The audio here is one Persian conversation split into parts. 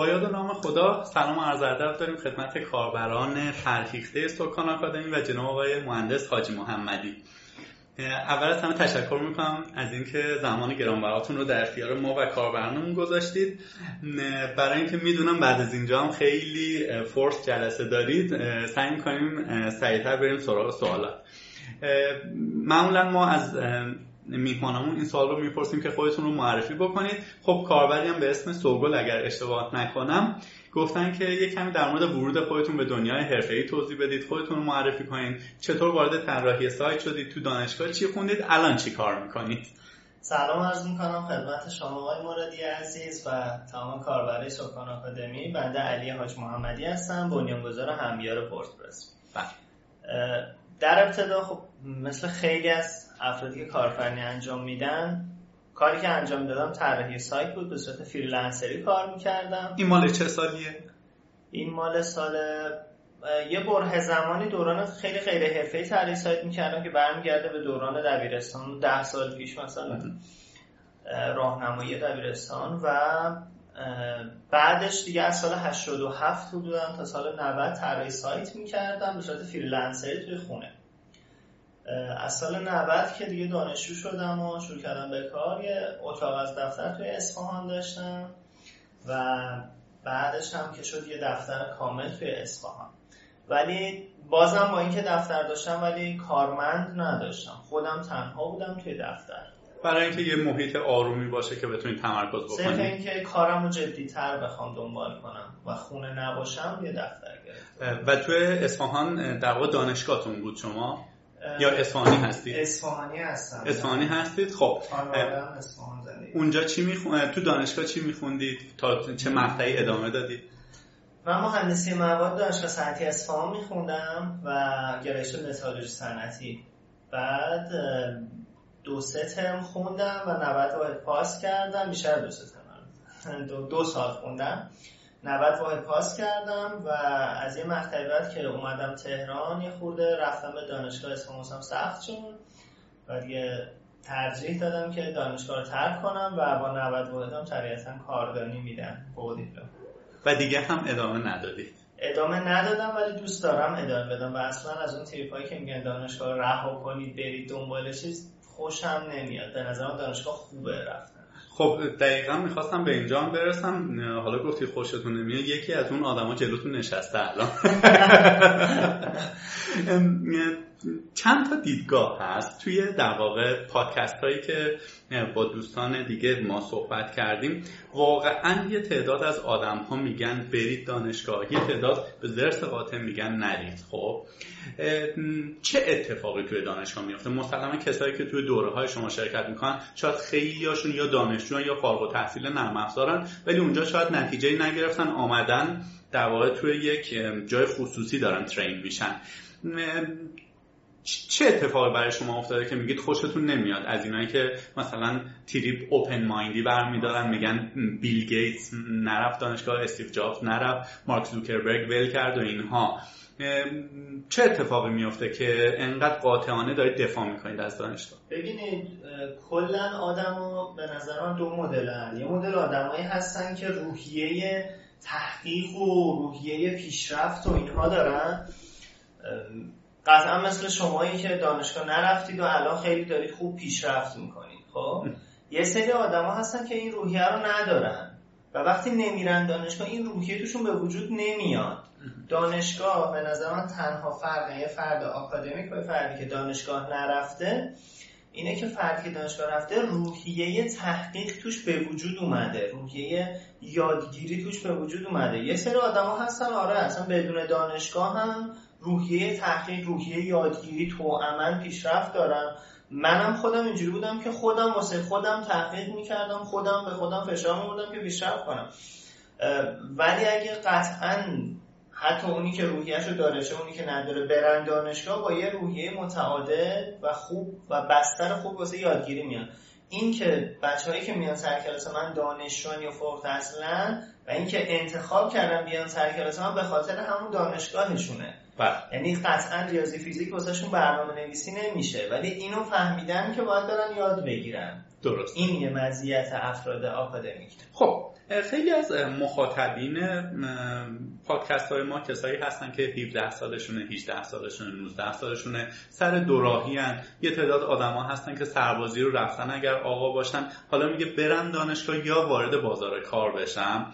با یاد نام خدا سلام و عرض ادب داریم خدمت کاربران فرهیخته سکان آکادمی و جناب آقای مهندس حاجی محمدی. اول از همه تشکر می‌کنم از اینکه زمان گرانبهاتون رو در اختیار ما و کاربرانمون گذاشتید. برای اینکه می‌دونم بعد از اینجا هم خیلی فورس جلسه دارید سعی می‌کنیم سریعتر بریم سراغ سوالات. معمولا ما از میهمانمون این سوال رو می‌پرسیم که خودتون رو معرفی بکنید. خب کاربری هم به اسم سوگل اگر اشتباه نکنم گفتن که یه کمی در مورد ورود خودتون به دنیای حرفه‌ای توضیح بدید خودتون رو معرفی کنید. چطور وارد طراحی سایت شدید؟ تو دانشگاه چی خوندید؟ الان چی کار می‌کنید؟ سلام عرض می‌کنم خدمت شما آقای موردی عزیز و تمام کاربرای سکان آکادمی. بنده علی حاج محمدی هستم بنیانگذار همیار وردپرس بله. در ابتدا خب مثل خیلی از افرادی که کارفرنی انجام میدن کاری که انجام دادم طراحی سایت بود به صورت freelancer ی کار می‌کردم. این مال چه سالیه؟ این مال سال یه برهه زمانی دوران خیلی غیر حرفه‌ای طراحی سایت می‌کردم که برمیگرده به دوران دبیرستان. ده سال پیش مثلا راهنمایی دبیرستان و بعدش دیگه از سال 87 حدودا تا سال 90 طراحی سایت می‌کردم به صورت freelancer ی توی خونه. از سال 90 که دیگه دانشجو شدم و شروع کردم به کار یه اتاق از دفتر توی اصفهان داشتم و بعدش هم که شد یه دفتر کامل توی اصفهان. ولی بازم با اینکه دفتر داشتم ولی کارمند نداشتم. خودم تنها بودم توی دفتر. برای اینکه یه محیط آرومی باشه که بتونید تمرکز بکنید صرف اینکه کارم رو تر بخوام دنبال کنم و خونه نباشم یه دفتر گرفتم. و توی اصفهان در واقع دانشگاهتون بود شما؟ یا اصفهانی هستید؟ اصفهانی هستم. اصفهانی هستید؟ خب اصفهان اونجا چی میخوندید تو دانشگاه چی میخوندید؟ تا چه مقطعی ادامه دادید؟ من مهندسی مواد دانشگاه صنعتی اصفهان میخوندم و گرایش متالورژی صنعتی. بعد دو سه ترم خوندم و 90 واحد پاس کردم. بیشتر دو سه ترم. دو, دو سال خوندم. 90 واحد پاس کردم و از یه مقطعی بعد که اومدم تهران یه خورده رفتم به دانشگاه اصفهان سخت شد و دیگه ترجیح دادم که دانشگاه رو ترک کنم و با 90 واحدم طبیعتا کاردانی میدن بودید و دیگه هم ادامه ندادید. ادامه ندادم ولی دوست دارم ادامه بدم و اصلا از اون تریپ که میگن دانشگاه رها کنید برید دنبال چیز خوشم نمیاد. به نظرم دانشگاه خوبه رفتن. خب دقیقا می‌خواستم به اینجا برسم. حالا گفتی خوشتون نمیاد یکی از اون آدما جلوتون نشسته الان. چند تا دیدگاه هست توی در واقع پادکست هایی که با دوستان دیگه ما صحبت کردیم. واقعا یه تعداد از آدم ها میگن برید دانشگاه یه تعداد به زرس قاطع میگن نرید. خب چه اتفاقی توی دانشگاه میفته مسلما کسایی که توی دوره های شما شرکت می‌کنن شاید خیلی هاشون یا دانشجو یا فارغ التحصیل نرم افزارن ولی اونجا شاید نتیجه نگرفتن آمدن در واقع توی یک جای خصوصی دارن ترین میشن. چه اتفاقی برای شما افتاده که میگید خوشتون نمیاد؟ از اینایی که مثلا تریپ اوپن مایندی برمیدارن میگن بیل گیتس نرفت دانشگاه استیو جابز نرفت مارک زوکربرگ ول کرد و اینها. چه اتفاقی میفته که انقدر قاطعانه دارید دفاع می‌کنید از دانشگاه؟ ببینید کلا آدمو به نظر من دو مدلن. یه مدل آدمایی هستن که روحیه تحقیق و روحیه پیشرفت و اینها دارن. قطعا مثل شمایی که دانشگاه نرفتید و الان خیلی دارید خوب پیشرفت می‌کنید خب؟ یه سری آدما هستن که این روحیه رو ندارن و وقتی نمیرن دانشگاه این روحیه توشون به وجود نمیاد. دانشگاه به نظر من تنها فرق یه فرد آکادمیک و فردی که دانشگاه نرفته اینه که فردی که دانشگاه رفته روحیه تحقیق توش به وجود اومده. روحیه یادگیری توش به وجود اومده. یه سری آدما هستن آره اصلا بدون دانشگاه هم روحیه تحقیق روحیه یادگیری تو عمل پیشرفت دارن منم خودم اینجوری بودم که خودم واسه خودم تحقیق می‌کردم خودم به خودم فشار میبودم که پیشرفت کنم. ولی اگه قطعا حتی اونی که روحیهش رو داره چه اونی که نداره برن دانشگاه با یه روحیه متعادل و خوب و بستر خوب واسه یادگیری میان. این که بچههایی که میان سر کلاس من دانشجویان یا فوق تحصیلن و اینکه انتخاب کردن بیان سر کلاس من به خاطر همون دانشگاهشونه. بله. یعنی قطعا ریاضی فیزیک واسهشون برنامه نویسی نمیشه. ولی اینو فهمیدن که باید دارن یاد بگیرن. درست. این یه مزیت افراد آکادمیک. خب خیلی از مخاطبین پادکست های ما کسایی هستن که 17 سالشونه 18 سالشونه 19 سالشونه سر دوراهی هن. یه تعداد آدما هستن که سربازی رو رفتن اگر آقا باشن. حالا میگه برم دانشگاه یا وارد بازار کار بشم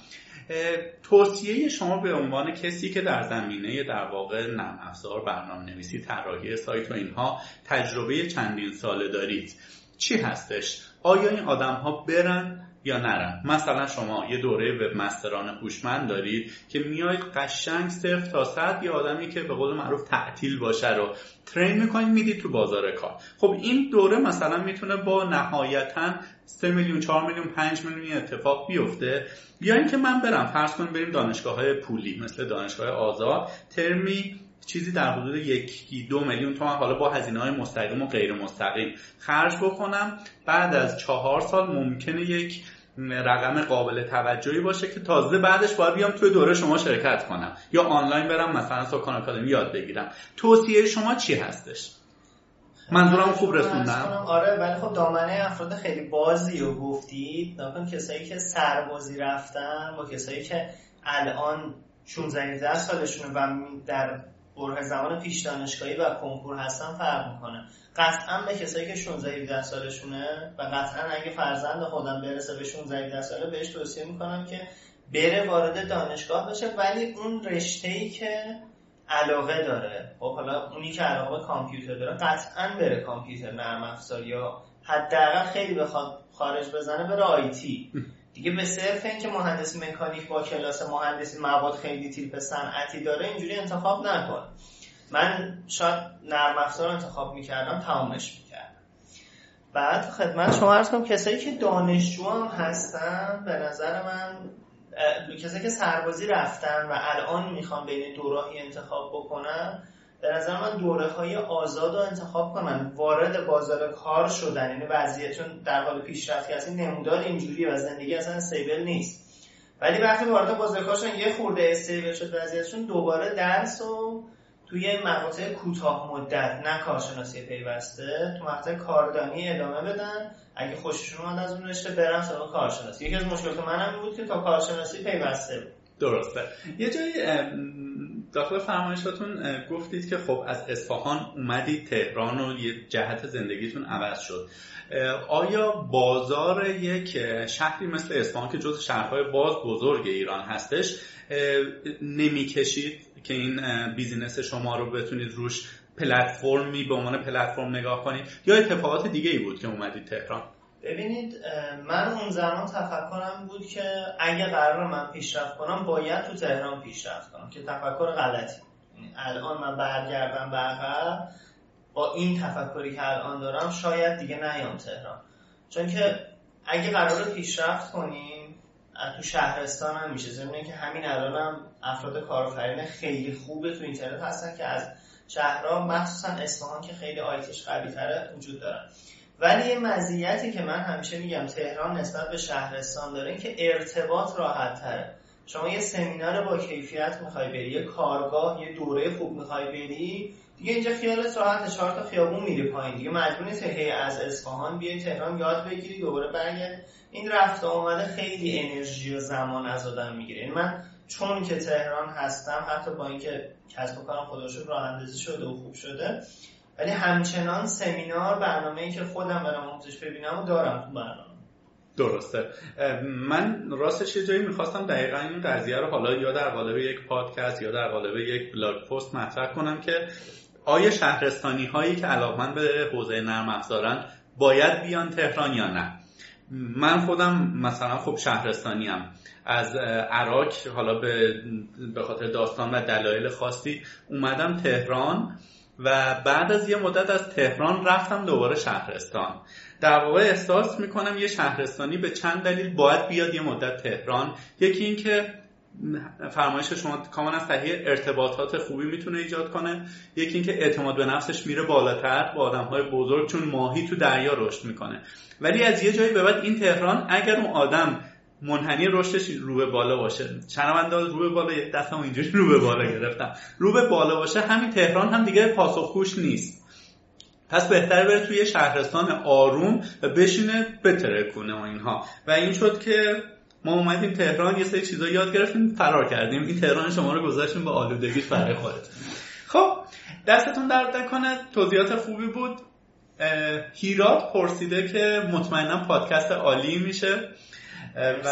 توصیه شما به عنوان کسی که در زمینه در واقع نرم افزار برنامه نویسی طراحی سایت و اینها تجربه چندین ساله دارید چی هستش؟ آیا این آدم ها برن یا نرن مثلا شما یه دوره وب مستران هوشمند دارید که میاید قشنگ صفر تا صد یه آدمی که به قول معروف تعطیل باشه رو ترین می‌کنید می‌دید تو بازار کار. خب این دوره مثلا می‌تونه با نهایتا 3 میلیون 4 میلیون 5 میلیون اتفاق بیفته. یا اینکه من برم فرض کنیم بریم دانشگاه های پولی مثل دانشگاه آزاد. ترمی چیزی در حدود یکی دو میلیون تومن حالا با هزینه های مستقیم و غیر مستقیم خرج بکنم. بعد از چهار سال ممکنه یک رقم قابل توجهی باشه که تازه بعدش باید بیام توی دوره شما شرکت کنم. یا آنلاین برم مثلا سکان آکادمی یاد بگیرم. توصیه شما چی هستش؟ منظورم خوب رسوندم. آره ولی خب دامنه افراد خیلی بازی رو گفتید. نکن کسایی که سربازی رفتن با کسایی که الان 16 سالشونه و در بره زمان پیش دانشگاهی و کنکور هستن فرق می‌کنه. قطعا به کسایی که 16 17 سالشونه و قطعا اگه فرزند خودم برسه به 16 17 ساله بهش توصیه می‌کنم که بره وارد دانشگاه بشه ولی اون رشته ای که علاقه داره خب حالا اونی که علاقه کامپیوتر داره قطعا بره کامپیوتر نرم افزار یا حداقل خیلی بخواد خارج بزنه بره آیتی دیگه به صرف اینکه مهندسی مکانیک با کلاس مهندسی مواد خیلی تیپ صنعتی داره اینجوری انتخاب نکن. من شاید نرم افزار انتخاب می‌کردم تمامش می‌کردم. بعد خدمت شما ارز کنم کسایی که دانشجو هستن به نظر من کسایی که سربازی رفتن و الان می‌خوان بین دوراهی انتخاب بکنن به نظر من دوره های آزاد رو انتخاب کنن. وارد بازار کار شدن یعنی وضعیتون در حال پیشرفتی هستی نمودار اینجوریه و زندگی اصلا استیبل نیست. ولی وقتی وارد بازار کار شدن یه خورده استیبل شد وضعیتشون دوباره درس و توی مقاطع کوتاه مدت نه کارشناسی پیوسته تو مقطع کاردانی ادامه بدن. اگه خوششون اومد از اون رشته برن سراغ کارشناسی. یکی از مشکلات منم بود که تا کارشناسی پیوسته بود. درسته. یه جایی داخل فرمایشاتون گفتید که خب از اصفهان اومدید تهران و یه جهت زندگیتون عوض شد. آیا بازار یک شهری مثل اصفهان که جز شهرهای باز بزرگ ایران هستش نمی‌کشید؟ که این بیزینس شما رو بتونید روش پلتفرمی به عنوان پلتفرم نگاه کنید یا اتفاقات دیگه ای بود که اومدید تهران؟ ببینید من اون زمان تفکرم بود که اگه قرار من پیشرفت کنم باید تو تهران پیشرفت کنم که تفکر غلطی یعنی الان من برگردم به با این تفکری که الان دارم شاید دیگه نیام تهران. چون که اگه قرار پیشرفت کنیم تو شهرستان هم میشه. زمینه که همین الان هم افراد کارآفرین خیلی خوبه تو اینترنت هستن که از شهرها مخصوصا اصفهان که خیلی آیتش قوی تره وجود دارن. ولی یه مزیتی که من همیشه میگم تهران نسبت به شهرستان داره این که ارتباط راحت تره شما یه سمینار با کیفیت می‌خوای بری یه کارگاه یه دوره خوب می‌خوای بری دیگه اینجا خیالت راحت چهار تا خیابون میری پایین. دیگه مجبور نیست از اصفهان بیای تهران یاد بگیری دوباره برگرد این رفت آمده خیلی انرژی و زمان از آدم می‌گیره. این من چون که تهران هستم حتی با اینکه کسب و کارم خدا راه اندازی شده و خوب شده ولی همچنان سمینار برنامه ای که خودم برم آموزش ببینم و دارم تو برنامه. درسته. من راستش یه جایی می‌خواستم دقیقا این قضیه رو حالا یا در قالب یک پادکست یا در قالب یک بلاگ پست مطرح کنم که آیا شهرستانی هایی که علاقمند به حوزه نرم افزارن باید بیان تهران یا نه؟ من خودم مثلا خب شهرستانی هم از عراق حالا به به خاطر داستان و دلایل خاصی اومدم تهران و بعد از یه مدت از تهران رفتم دوباره شهرستان. در واقع احساس می‌کنم یه شهرستانی به چند دلیل باید بیاد یه مدت تهران. یکی اینکه فرمایش شما کاملا صحیح ارتباطات خوبی می‌تونه ایجاد کنه. یکی اینکه اعتماد به نفسش میره بالاتر با آدم های بزرگ چون ماهی تو دریا رشد می‌کنه. ولی از یه جایی به بعد این تهران اگر اون آدم منحنی رشدش رو به بالا باشه شنونده رو به بالا یک دستم اینجوری رو به بالا گرفتم. رو به بالا باشه همین تهران هم دیگه پاسخگوش نیست. پس بهتر بره توی شهرستان آروم و بشینه بتره کنه و اینها. و این شد که ما اومدیم تهران یه سری چیزا یاد گرفتیم فرار کردیم. این تهران شما رو گذاشتیم به آلودگی برای خودت. خب دستتون درد نکنه. توضیحات خوبی بود. هیرات پرسیده که مطمئنا پادکست عالی میشه. و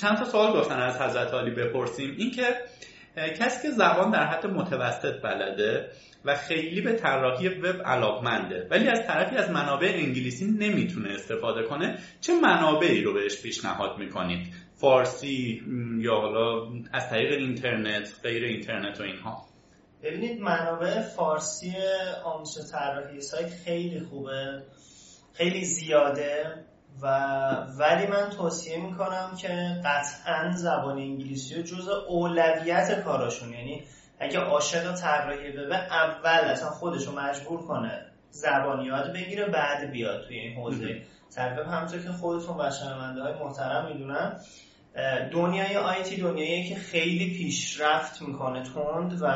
چند تا سوال گفتن از حضرت عالی بپرسیم. اینکه کسی که زبان در حد متوسط بلده و خیلی به طراحی وب علاقمنده. ولی از طرفی از منابع انگلیسی نمی‌تونه استفاده کنه. چه منابعی رو بهش پیشنهاد می‌کنید؟ فارسی یا حالا از طریق اینترنت غیر اینترنت و اینها. ببینید منابع فارسی آموزش طراحی سایت خیلی خوبه خیلی زیاده و ولی من توصیه می‌کنم که قطعا زبان انگلیسی رو جز اولویت کاراشون یعنی اگه عاشق طراحی به اول اصلا خودشو مجبور کنه زبان یاد بگیره بعد بیاد توی این حوزه. طرف همونطور که خودتون و شنونده های محترم می‌دونن دنیای آیتی دنیایی که خیلی پیشرفت می‌کنه تند و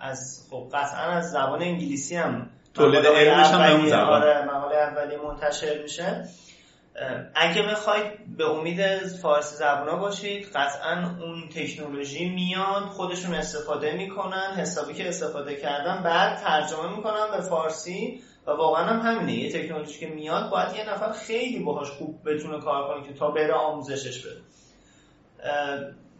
از خب قطعا از زبان انگلیسی هم تولید علمش هم به اون زبان. آره مقاله اولی منتشر میشه. اگه بخواید به امید فارسی زبونا باشید قطعا اون تکنولوژی میاد خودشون استفاده می‌کنن حسابی که استفاده کردن بعد ترجمه می‌کنن به فارسی و واقعا هم همینه. یه تکنولوژی که میاد باید یه نفر خیلی باهاش خوب بتونه کار کنه که تا بره آموزشش بده.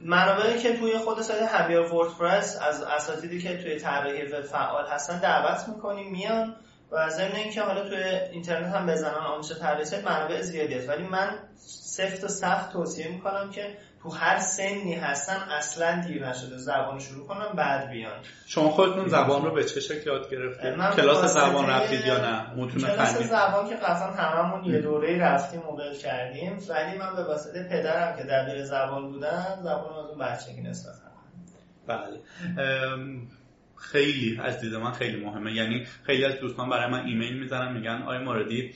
منابعی که توی خود سایت هبیر وردپرس از اساتیدی که توی طراحی فعال هستن دعوت می‌کنیم میان و ضمن اینکه حالا توی اینترنت هم بزنن آموزش تدریس منابع زیادی هست. ولی من سفت و سخت توصیه می‌کنم که تو هر سنی هستن اصلا دیر نشده زبان شروع کنم بعد بیان. شما خودتون زبان رو به چه شکل یاد گرفتید؟ کلاس زبان رفتید یا نه؟ متون کلاس زبان که قطعا هممون یه دوره رفتیم و کردیم. ولی من به واسطه پدرم که دبیر زبان بودن زبان از اون بچگی نسبت بله. خیلی از دید من خیلی مهمه. یعنی خیلی از دوستان برای من ایمیل می‌زنن میگن آیا موردی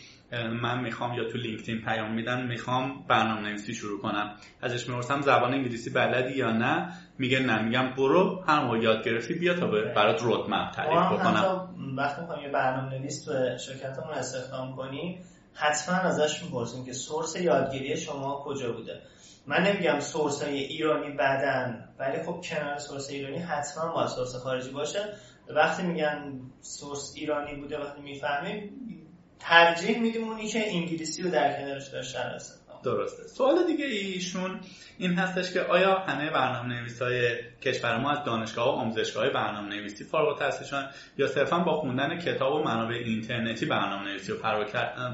من می‌خوام یا تو لینکدین پیام میدن می‌خوام برنامه نویسی شروع کنم. ازش می‌پرسم زبان انگلیسی بلدی یا نه؟ میگه نه. میگم برو هر موقع یاد گرفتی بیا تا برات رودمپ تعریف بکنم. وقتی می‌خوام یه برنامه نویس تو شرکتمون استخدام کنیم حتما ازش می‌پرسیم که سورس یادگیری شما کجا بوده. من نمیگم سورس های ایرانی بدن ولی خب کنار سورس ایرانی حتما باید سورس خارجی باشه. وقتی میگن سورس ایرانی بوده وقتی می‌فهمیم ترجیح میدیم اونی که انگلیسی رو در کنارش داشته درسته. سوال دیگه ایشون این هستش که آیا همه برنامه نویس های کشور ما از دانشگاه و آموزشگاه برنامه نویسی فارغ التحصیلشن یا صرفا با خوندن کتاب و منابع اینترنتی برنامه نویسی رو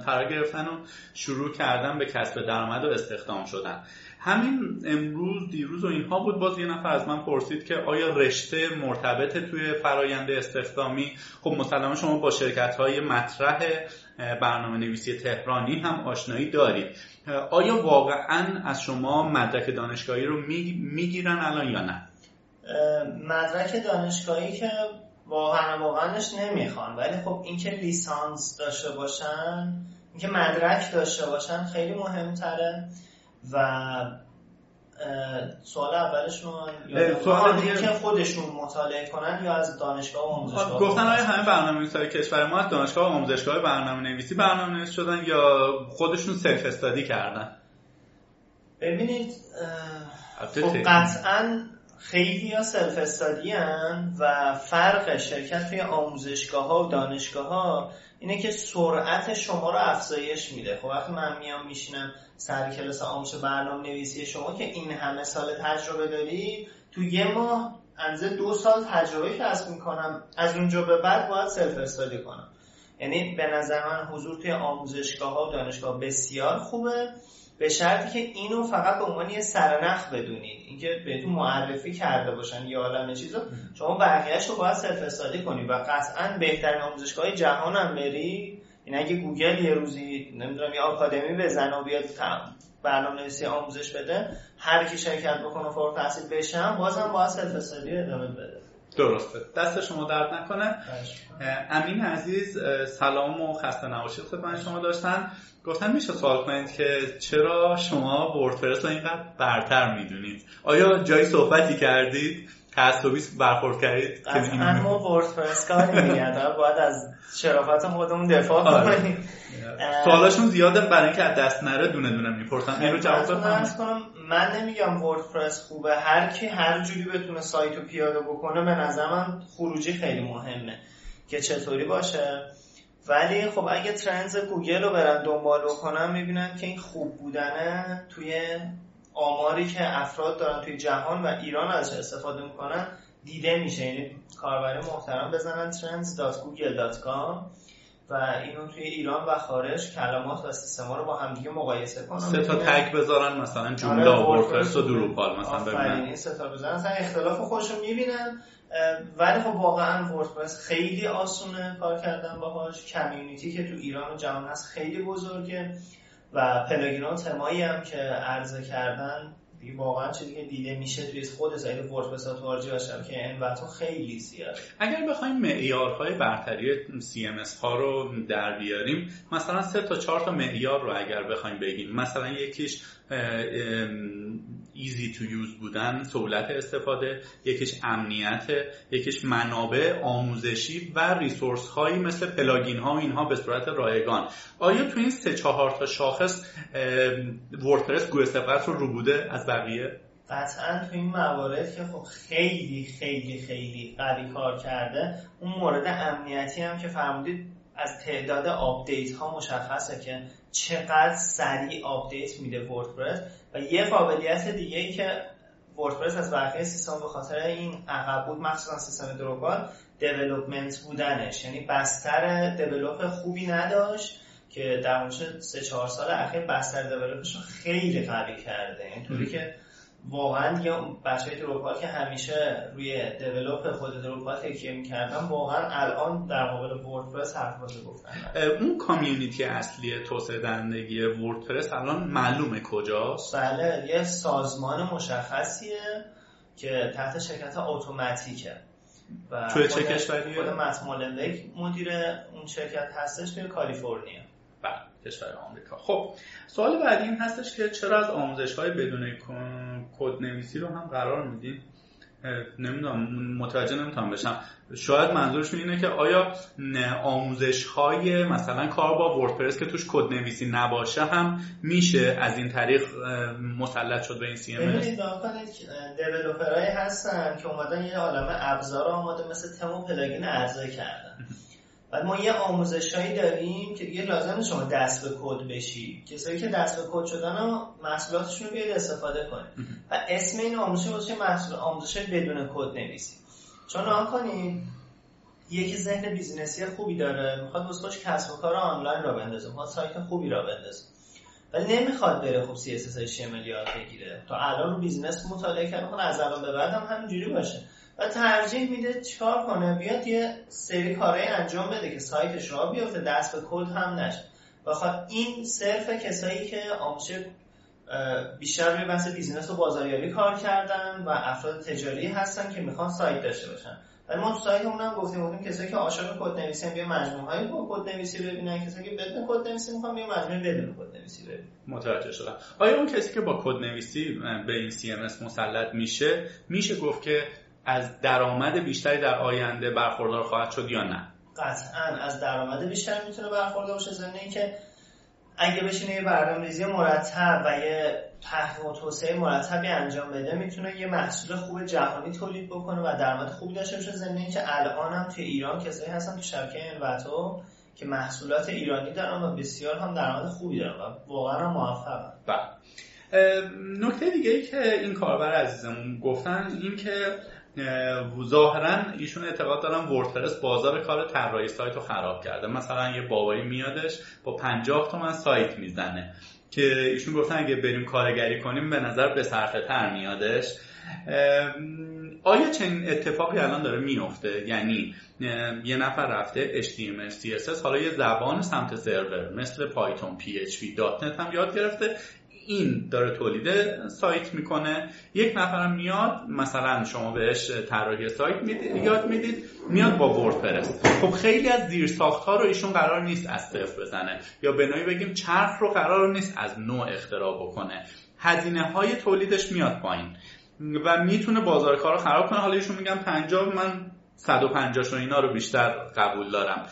فرا گرفتن و شروع کردن به کسب درآمد و استخدام شدن؟ همین امروز دیروز و اینها بود. باز یه نفر از من پرسید که آیا رشته مرتبط توی فرایند استخدامی؟ خب مسلما شما با شرکت های مطرح برنامه نویسی تهرانی هم آشنایی دارید. آیا واقعا از شما مدرک دانشگاهی رو می‌گیرن الان یا نه؟ مدرک دانشگاهی که واقعا واقعاش نمی‌خوان. ولی خب اینکه لیسانس داشته باشن اینکه مدرک داشته باشن خیلی مهمتره و سوال اولشون سوال دیگه. که خودشون مطالعه کنن یا از دانشگاه و آموزشگاه؟ گفتن آیا همه برنامه نویسای کشور ما از دانشگاه و آموزشگاه برنامه نویسی برنامه نویس شدن یا خودشون سلف استادی کردن؟ ببینید خب قطعا خیلی ها self study و فرق شرکت توی آموزشگاه ها و دانشگاه ها اینه که سرعت شما رو افزایش میده. خب وقتی من میام میشینم سر کلاس آموزش برنامه نویسی شما که این همه سال تجربه داری تو یه ماه اندازه دو سال تجربه کسب می‌کنم از اونجا به بعد باید self study کنم. یعنی به نظر من حضور توی آموزشگاه ها و دانشگاه بسیار خوبه. به شرطی که اینو فقط به عنوان یه سرنخ بدونید. اینکه بهتون معرفی کرده باشن یه عالم چیزو شما بقیهش رو باید self study کنید و قطعا بهترین آموزشگاه جهان هم بری. این اگه گوگل یه روزی نمی‌دونم یه آکادمی بزنه و بیاد برنامه نویسی آموزش بده هر کی شرکت بکنه فارغ التحصیل بشن بازم باید self study ادامه بده. درسته. دست شما درد نکنه. امین عزیز سلام و خسته نباشید. خدمت شما داشتن. گفتن میشه سوال کنید که چرا شما وردپرس رو اینقدر برتر می‌دونید؟ آیا جایی صحبتی کردید؟ تعصبی برخورد کردید قطعا ما وردپرس کاری دیگه باید از شرافت خودمون دفاع آره. کنیم. سوالاشون زیاده. برای اینکه از دست نره دونه دونه می‌پرسن. این رو جواب بدم من نمیگم وردپرس خوبه. هر کی هر جوری بتونه سایت رو پیاده بکنه به نظر من خروجی خیلی مهمه که چطوری باشه. ولی خب اگه ترندز گوگل رو برن دنبال بکنن می‌بینن که این خوب بودنه توی آماری که افراد دارن توی جهان و ایران ازش استفاده می‌کنن دیده میشه. یعنی کاربر محترم بزنن trends.google.com و اینو توی ایران و خارج کلمات و سیستما رو با همدیگه مقایسه کنن. سه تا تگ بذارن مثلا جمله آره، و وردپرس و دروپال مثلا ببینن. این ستا بزنن اصلا اختلاف خودشون می‌بینن ولی خب واقعا وردپرس خیلی آسونه کار کردن باهاش. کمیونیتی که تو ایران و جهان هست خیلی بزرگه. و پلاگین ها تمایی هم که عرضه کردن دیگه واقعا چیزی که دیده میشه توی خود سایت وردپرس ها تو آرجی و شبکه انوتو خیلی زیاد اگر بخوایم معیارهای برتری CMS ها رو در بیاریم مثلا سه تا چهار تا معیار رو اگر بخوایم بگیم مثلا یکیش easy to use بودن سهولت استفاده یکیش امنیت یکیش منابع آموزشی و resource هایی مثل plugin ها و اینها به صورت رایگان. آیا تو این سه چهار تا شاخص وردپرس سبقت رو ربوده از بقیه؟ قطعا تو این موارد که خب خیلی خیلی خیلی قوی کار کرده اون مورد امنیتی هم که فرمودید از تعداد update ها مشخصه که چقدر سریع update میده وردپرس و یه قابلیت دیگه که وردپرس از بقیه سیستم به خاطر این عقب بود مخصوصا سیستم دروپال development بودنش. یعنی بستر develop خوبی نداشت که در مورد سه چهار سال اخیر بستر develop ش خیلی قوی کرده. اینطوری که واقعا دیگه بچه دروپال که همیشه روی develop خود دروپال تکیه می‌کردن واقعا الان در مقابل وردپرس حرف گفتن. اون کامیونیتی اصلی توسعه دهندگی وردپرس الان معلومه کجاست؟ بله یه سازمان مشخصیه که تحت شرکت اتوماتیکه. و توی چه کشوریه؟ خود مت مدیر اون شرکت هستش توی کالیفرنیا. بله کشور آمریکا. خب سوال بعدی این هستش که چرا از آموزش های بدون کد نویسی رو هم قرار میدین نمی‌دونم متوجه نمی‌تونم بشم. شاید منظورشون اینه که آیا آموزش های مثلا کار با وردپرس که توش کد نویسی نباشه هم میشه از این طریق مسلط شد به این CMS ببینید هستن که اومدن یه عالم ابزار آماده مثل تم و plugin عرضه کردن. بعد ما یه آموزشهایی داریم که دیگه لازم شما دست به کد بشی. کسایی که دست به کد شدن و محصولاتشون رو بیاید استفاده کنید. و اسم این آموزش باشه محصول آموزش بدون کد نویسی چون نگاه کنید یکی ذهن business ی خوبی داره. می‌خواد واسه خودش کسب و کار آنلاین راه بندازه. می‌خواد سایت خوبی راه بندازه. ولی نمی‌خواد بره خب CSS HTML یاد بگیره. تا الان رو business مطالعه کرده کنه از الان به بعد هم همینجوری باشه. و ترجیح میده چیکار کنه؟ بیاد یه سری کارهای انجام بده که سایتش راه بیفته دست به کد هم نشه. بخاطر این صرف کسایی که آموزش بیشتر روی بحث business و بازاریابی کار کردن و افراد تجاری هستن که می‌خوان سایت داشته باشن. ولی ما تو سایتمون هم گفتیم گفتیم کسایی که عاشق کد نویسی بیا مجموعه های با کد نویسی ببینن. کسایی که بدون کد نویسی می‌خوان بیا مجموعه بدون کد نویسی ببینن. متوجه شدم. آیا اون کسی که با کد نویسی به این CMS مسلط میشه میشه گفت که از درآمد بیشتری در آینده برخوردار خواهد شد یا نه؟ قطعا از درآمد بیشتر می‌تونه برخوردار باشه. ضمن اینکه اگه بشینه یه برنامه‌ریزی مرتب و یه تحقیق و توسعه مرتبی انجام بده می‌تونه یه محصول خوب جهانی تولید بکنه و درآمد خوبی داشته باشه. ضمن اینکه الان هم توی ایران کسایی هستن تو شبکه Envato که محصولات ایرانی دارن و بسیار هم درآمد خوبی دارن و واقعا موفقن. بله. نکته دیگه ای که این کاربر عزیزمون گفتن این که اه، ظاهرا ایشون اعتقاد دارن وردپرس بازار کار طراحی سایت رو خراب کرده. مثلا یه بابایی میادش با 50 تومن سایت می‌زنه. که ایشون گفتن اگه بریم کارگری کنیم به نظر به صرفه تر میادش. آیا چنین اتفاقی الان داره میفته؟ یعنی یه نفر رفته HTML CSS حالا یه زبان سمت سرور مثل پایتون PHP دات نت هم یاد گرفته. این داره تولید سایت می‌کنه. یک نفرم میاد مثلا شما بهش طراحی سایت می‌دید یاد می‌دید میاد با وردپرس. خب خیلی از زیر ساخت ها رو ایشون قرار نیست از صفر بزنه. یا به بگیم چرخ رو قرار نیست از نوع اختراع بکنه. هزینه های تولیدش میاد پایین. و می‌تونه بازار کار رو خراب کنه. حالا ایشون میگن 50 من 150 و اینا رو بیشتر قبول دارم.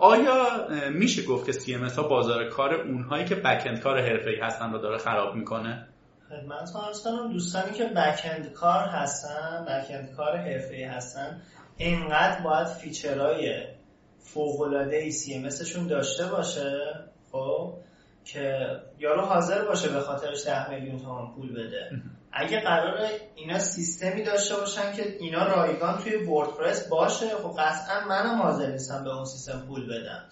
آیا میشه گفت که CMS ها بازار کار اونهایی که بکند کار حرفه‌ای هستن رو داره خراب می‌کنه؟ خدمت کنم دوستانی که بکند کار هستن بکند کار حرفه‌ای هستن اینقدر باید فیچرهای فوق‌العاده CMS شون داشته باشه خب که یارو حاضر باشه به خاطرش 10 میلیون تومان پول بده. اگه قرار اینا سیستمی داشته باشن که اینا رایگان توی وردپرس باشه خب قطعا منم حاضر نیستم به اون سیستم پول بدم.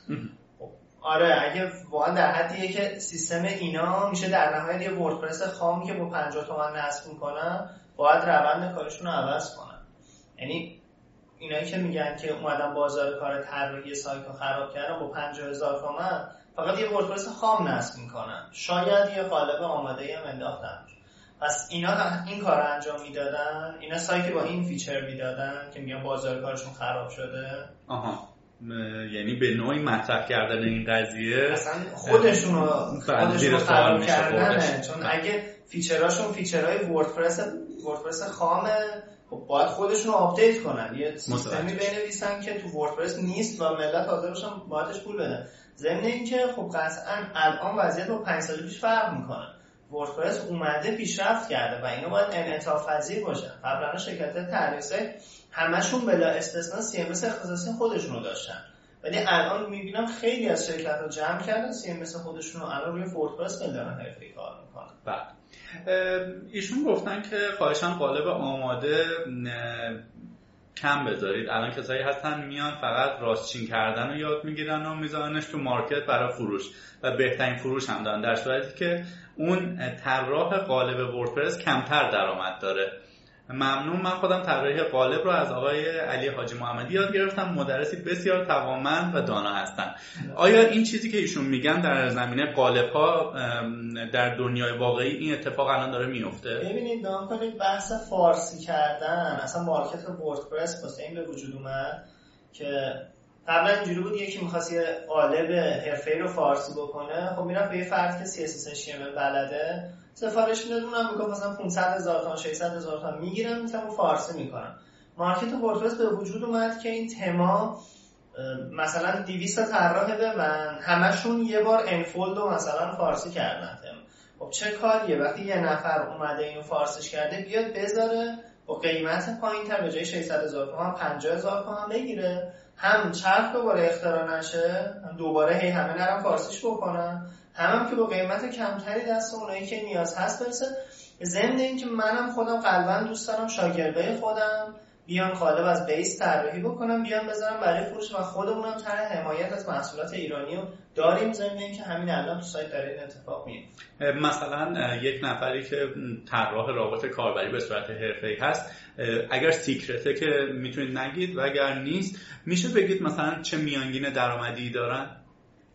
خب آره اگه واقعا در حدیه که سیستم اینا میشه در نهایت یه وردپرس خامی که با 50 تومن نصب می‌کنن باید روند کارشون رو عوض کنن. یعنی اینایی که میگن که اومدن بازار کار طراحی سایت رو خراب کردن با 50 هزار تومن فقط یه وردپرس خام نصب می‌کنن. شاید یه قالب آماده هم انداختن. پس اینا این کار رو انجام می‌دادن؟ اینا سایتی با این feature می‌دادن که میگن بازار کارشون خراب شده؟ آها. یعنی به نوعی مطرح کردن این قضیه. اصلا خودشون رو خودشون خراب کردن چون اگه feature اشون feature های وردپرس وردپرس خامه خب باید خودشون رو update کنن. یه سیستمی بنویسن که تو وردپرس نیست و ملت حاضر باشن بابتش پول بدن ضمن اینکه خب قطعا الان وضعیت با 5 سال پیش فرق می‌کنه. وردپرس اومده پیشرفت کرده و اینو باید انعطاف پذیر باشن قبلا شرکت طراحی سایت همشون بلا استثنا CMS اختصاصی خودشون رو داشتن. ولی الان می‌بینم خیلی از شرکت رو جمع کردن CMS خودشون رو الان روی وردپرس دارن حرفه‌ای کار می‌کنن. بله. ایشون گفتن که خواهشا قالب آماده کم بذارید. الان کسایی هستن میان فقط راستچین کردن رو یاد می‌گیرن و میذارنش تو مارکت برای فروش و بهترین فروش هم دارن. در صورتی که اون طراح قالب وردپرس کمتر درآمد داره. ممنون. من خودم طراحی قالب رو از آقای علی حاجی محمدی یاد گرفتم. مدرسی بسیار توانمند و دانا هستن. آیا این چیزی که ایشون میگن در زمینه قالب ها در دنیای واقعی این اتفاق الان داره میفته؟ ببینید نام کنید بحث فارسی کردن اصلا مارکت وردپرس واسه این به وجود اومد که قبلا اینجوری بود یکی می‌خواست یه قالب حرفه‌ای رو فارسی بکنه. خب می‌رفت به یه فرد که CSS HTML بلده. سفارش می‌داد اونم مثلا 500 هزار تومان 600 هزار تومان می‌گیرم مثلا فارسی می‌کنم مارکت وردپرس به وجود اومد که این تما مثلا 200 تا طراح به من. همشون یه بار انفولد رو مثلا فارسی کردن خب چه کاریه؟ وقتی یه نفر اومده اینو فارسیش کرده بیاد بذاره با قیمت پایین تر به جای 600 هزار تومان 50 هزار تومان بگیره. هم چرخ دوباره اختراع نشه دوباره هی همه نرم فارسیش بکنن. هم, هم که با قیمت کمتری دست اونایی که نیاز هست برسه. ضمن اینکه منم خودم قلبا دوست دارم شاگرده خودم بیان قالب از بیس طراحی بکنم بیان بذارم برای فروش و خودمونم طرح حمایت از محصولات ایرانی رو داریم. ضمن اینکه همین الان تو سایت داره این اتفاق میفته. مثلا یک نفری که طراح رابط کاربری به صورت حرفه‌ای هست اگر secret ه که می‌تونید نگید و اگر نیست میشه بگید مثلا چه میانگین درآمدی دارن؟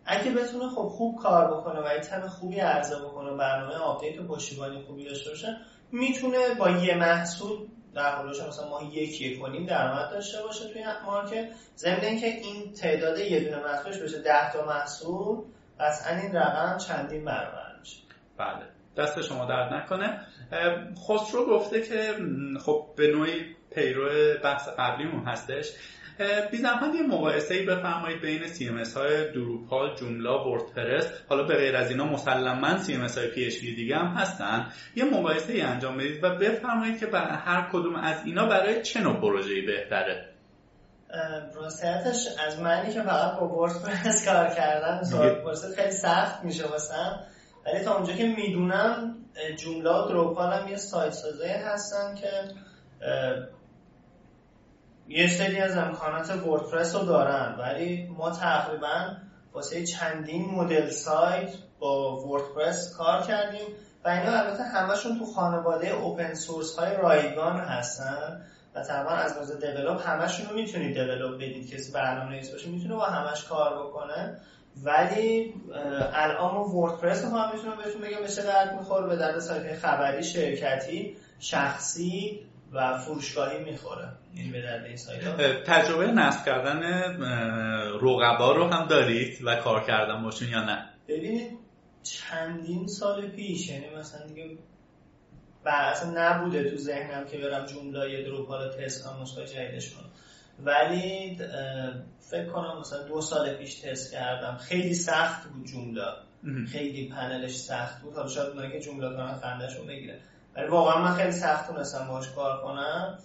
اگه بتونه خب خوب کار بکنه و ایتم خوبی عرضه بکنه برنامه update و پشتیبانی خوبی داشته باشه می‌تونه با یه محصول در حالش مثلا ماهی یک و نیم درآمد داشته باشه توی مارکت. ضمن اینکه این تعداد یه دونه محصولش بشه 10 تا محصول قطعا این رقم چندین برابر میشه. بله. دست شما درد نکنه. خسرو گفته که خب به نوعی پیرو بحث قبلیمون هستش. بی زحمت یه مقایسه ای بفرمایید بین CMS های دروپال جوملا وردپرس حالا به غیر از اینا مسلما سی ام های پی اچ دیگه هم هستن. یه مقایسه ای انجام بدید و بفرمایید که برای هر کدوم از اینا برای چه نوع پروژه‌ای بهتره؟ راستیتش از منی که فقط با وردپرس کار کردم. سوال خیلی سخت میشه واسم. ولی تا اونجا که می‌دونم جمله و دروپال هم یه سایت سازه هستن که یه سری از امکانات وردپرس رو دارن ولی ما تقریبا واسه چندین مدل سایت با وردپرس کار کردیم و اینا البته همشون تو خانواده اوپن سورس های رایگان هستن و طبعا از لحاظ دیولپ همشون رو می‌تونید دیولپ بدید. کسی برنامه نویس باشه می‌تونه با همش کار بکنه. ولی الان وردپرس رو هم می‌تونم بهتون بگم به چه درد می‌خوره؟ به درد سایت خبری شرکتی شخصی و فروشگاهی می‌خوره. یعنی به درد این سایت تجربه نصب کردن رقبا رو هم دارید و کار کردن باشون یا نه؟ ببینید چندین سال پیش یعنی مثلا دیگه اصلا نبوده تو ذهنم که برم جمله دروپال تست کنم نسخه جدیدش کنم. ولی فکر کنم مثلا دو سال پیش تست کردم. خیلی سخت بود جمله. خیلی پنلش سخت بود. حالا شاید اونایی که جمله کنن خندهشون بگیره. ولی واقعا من خیلی سخت تونستم باش کار کنم.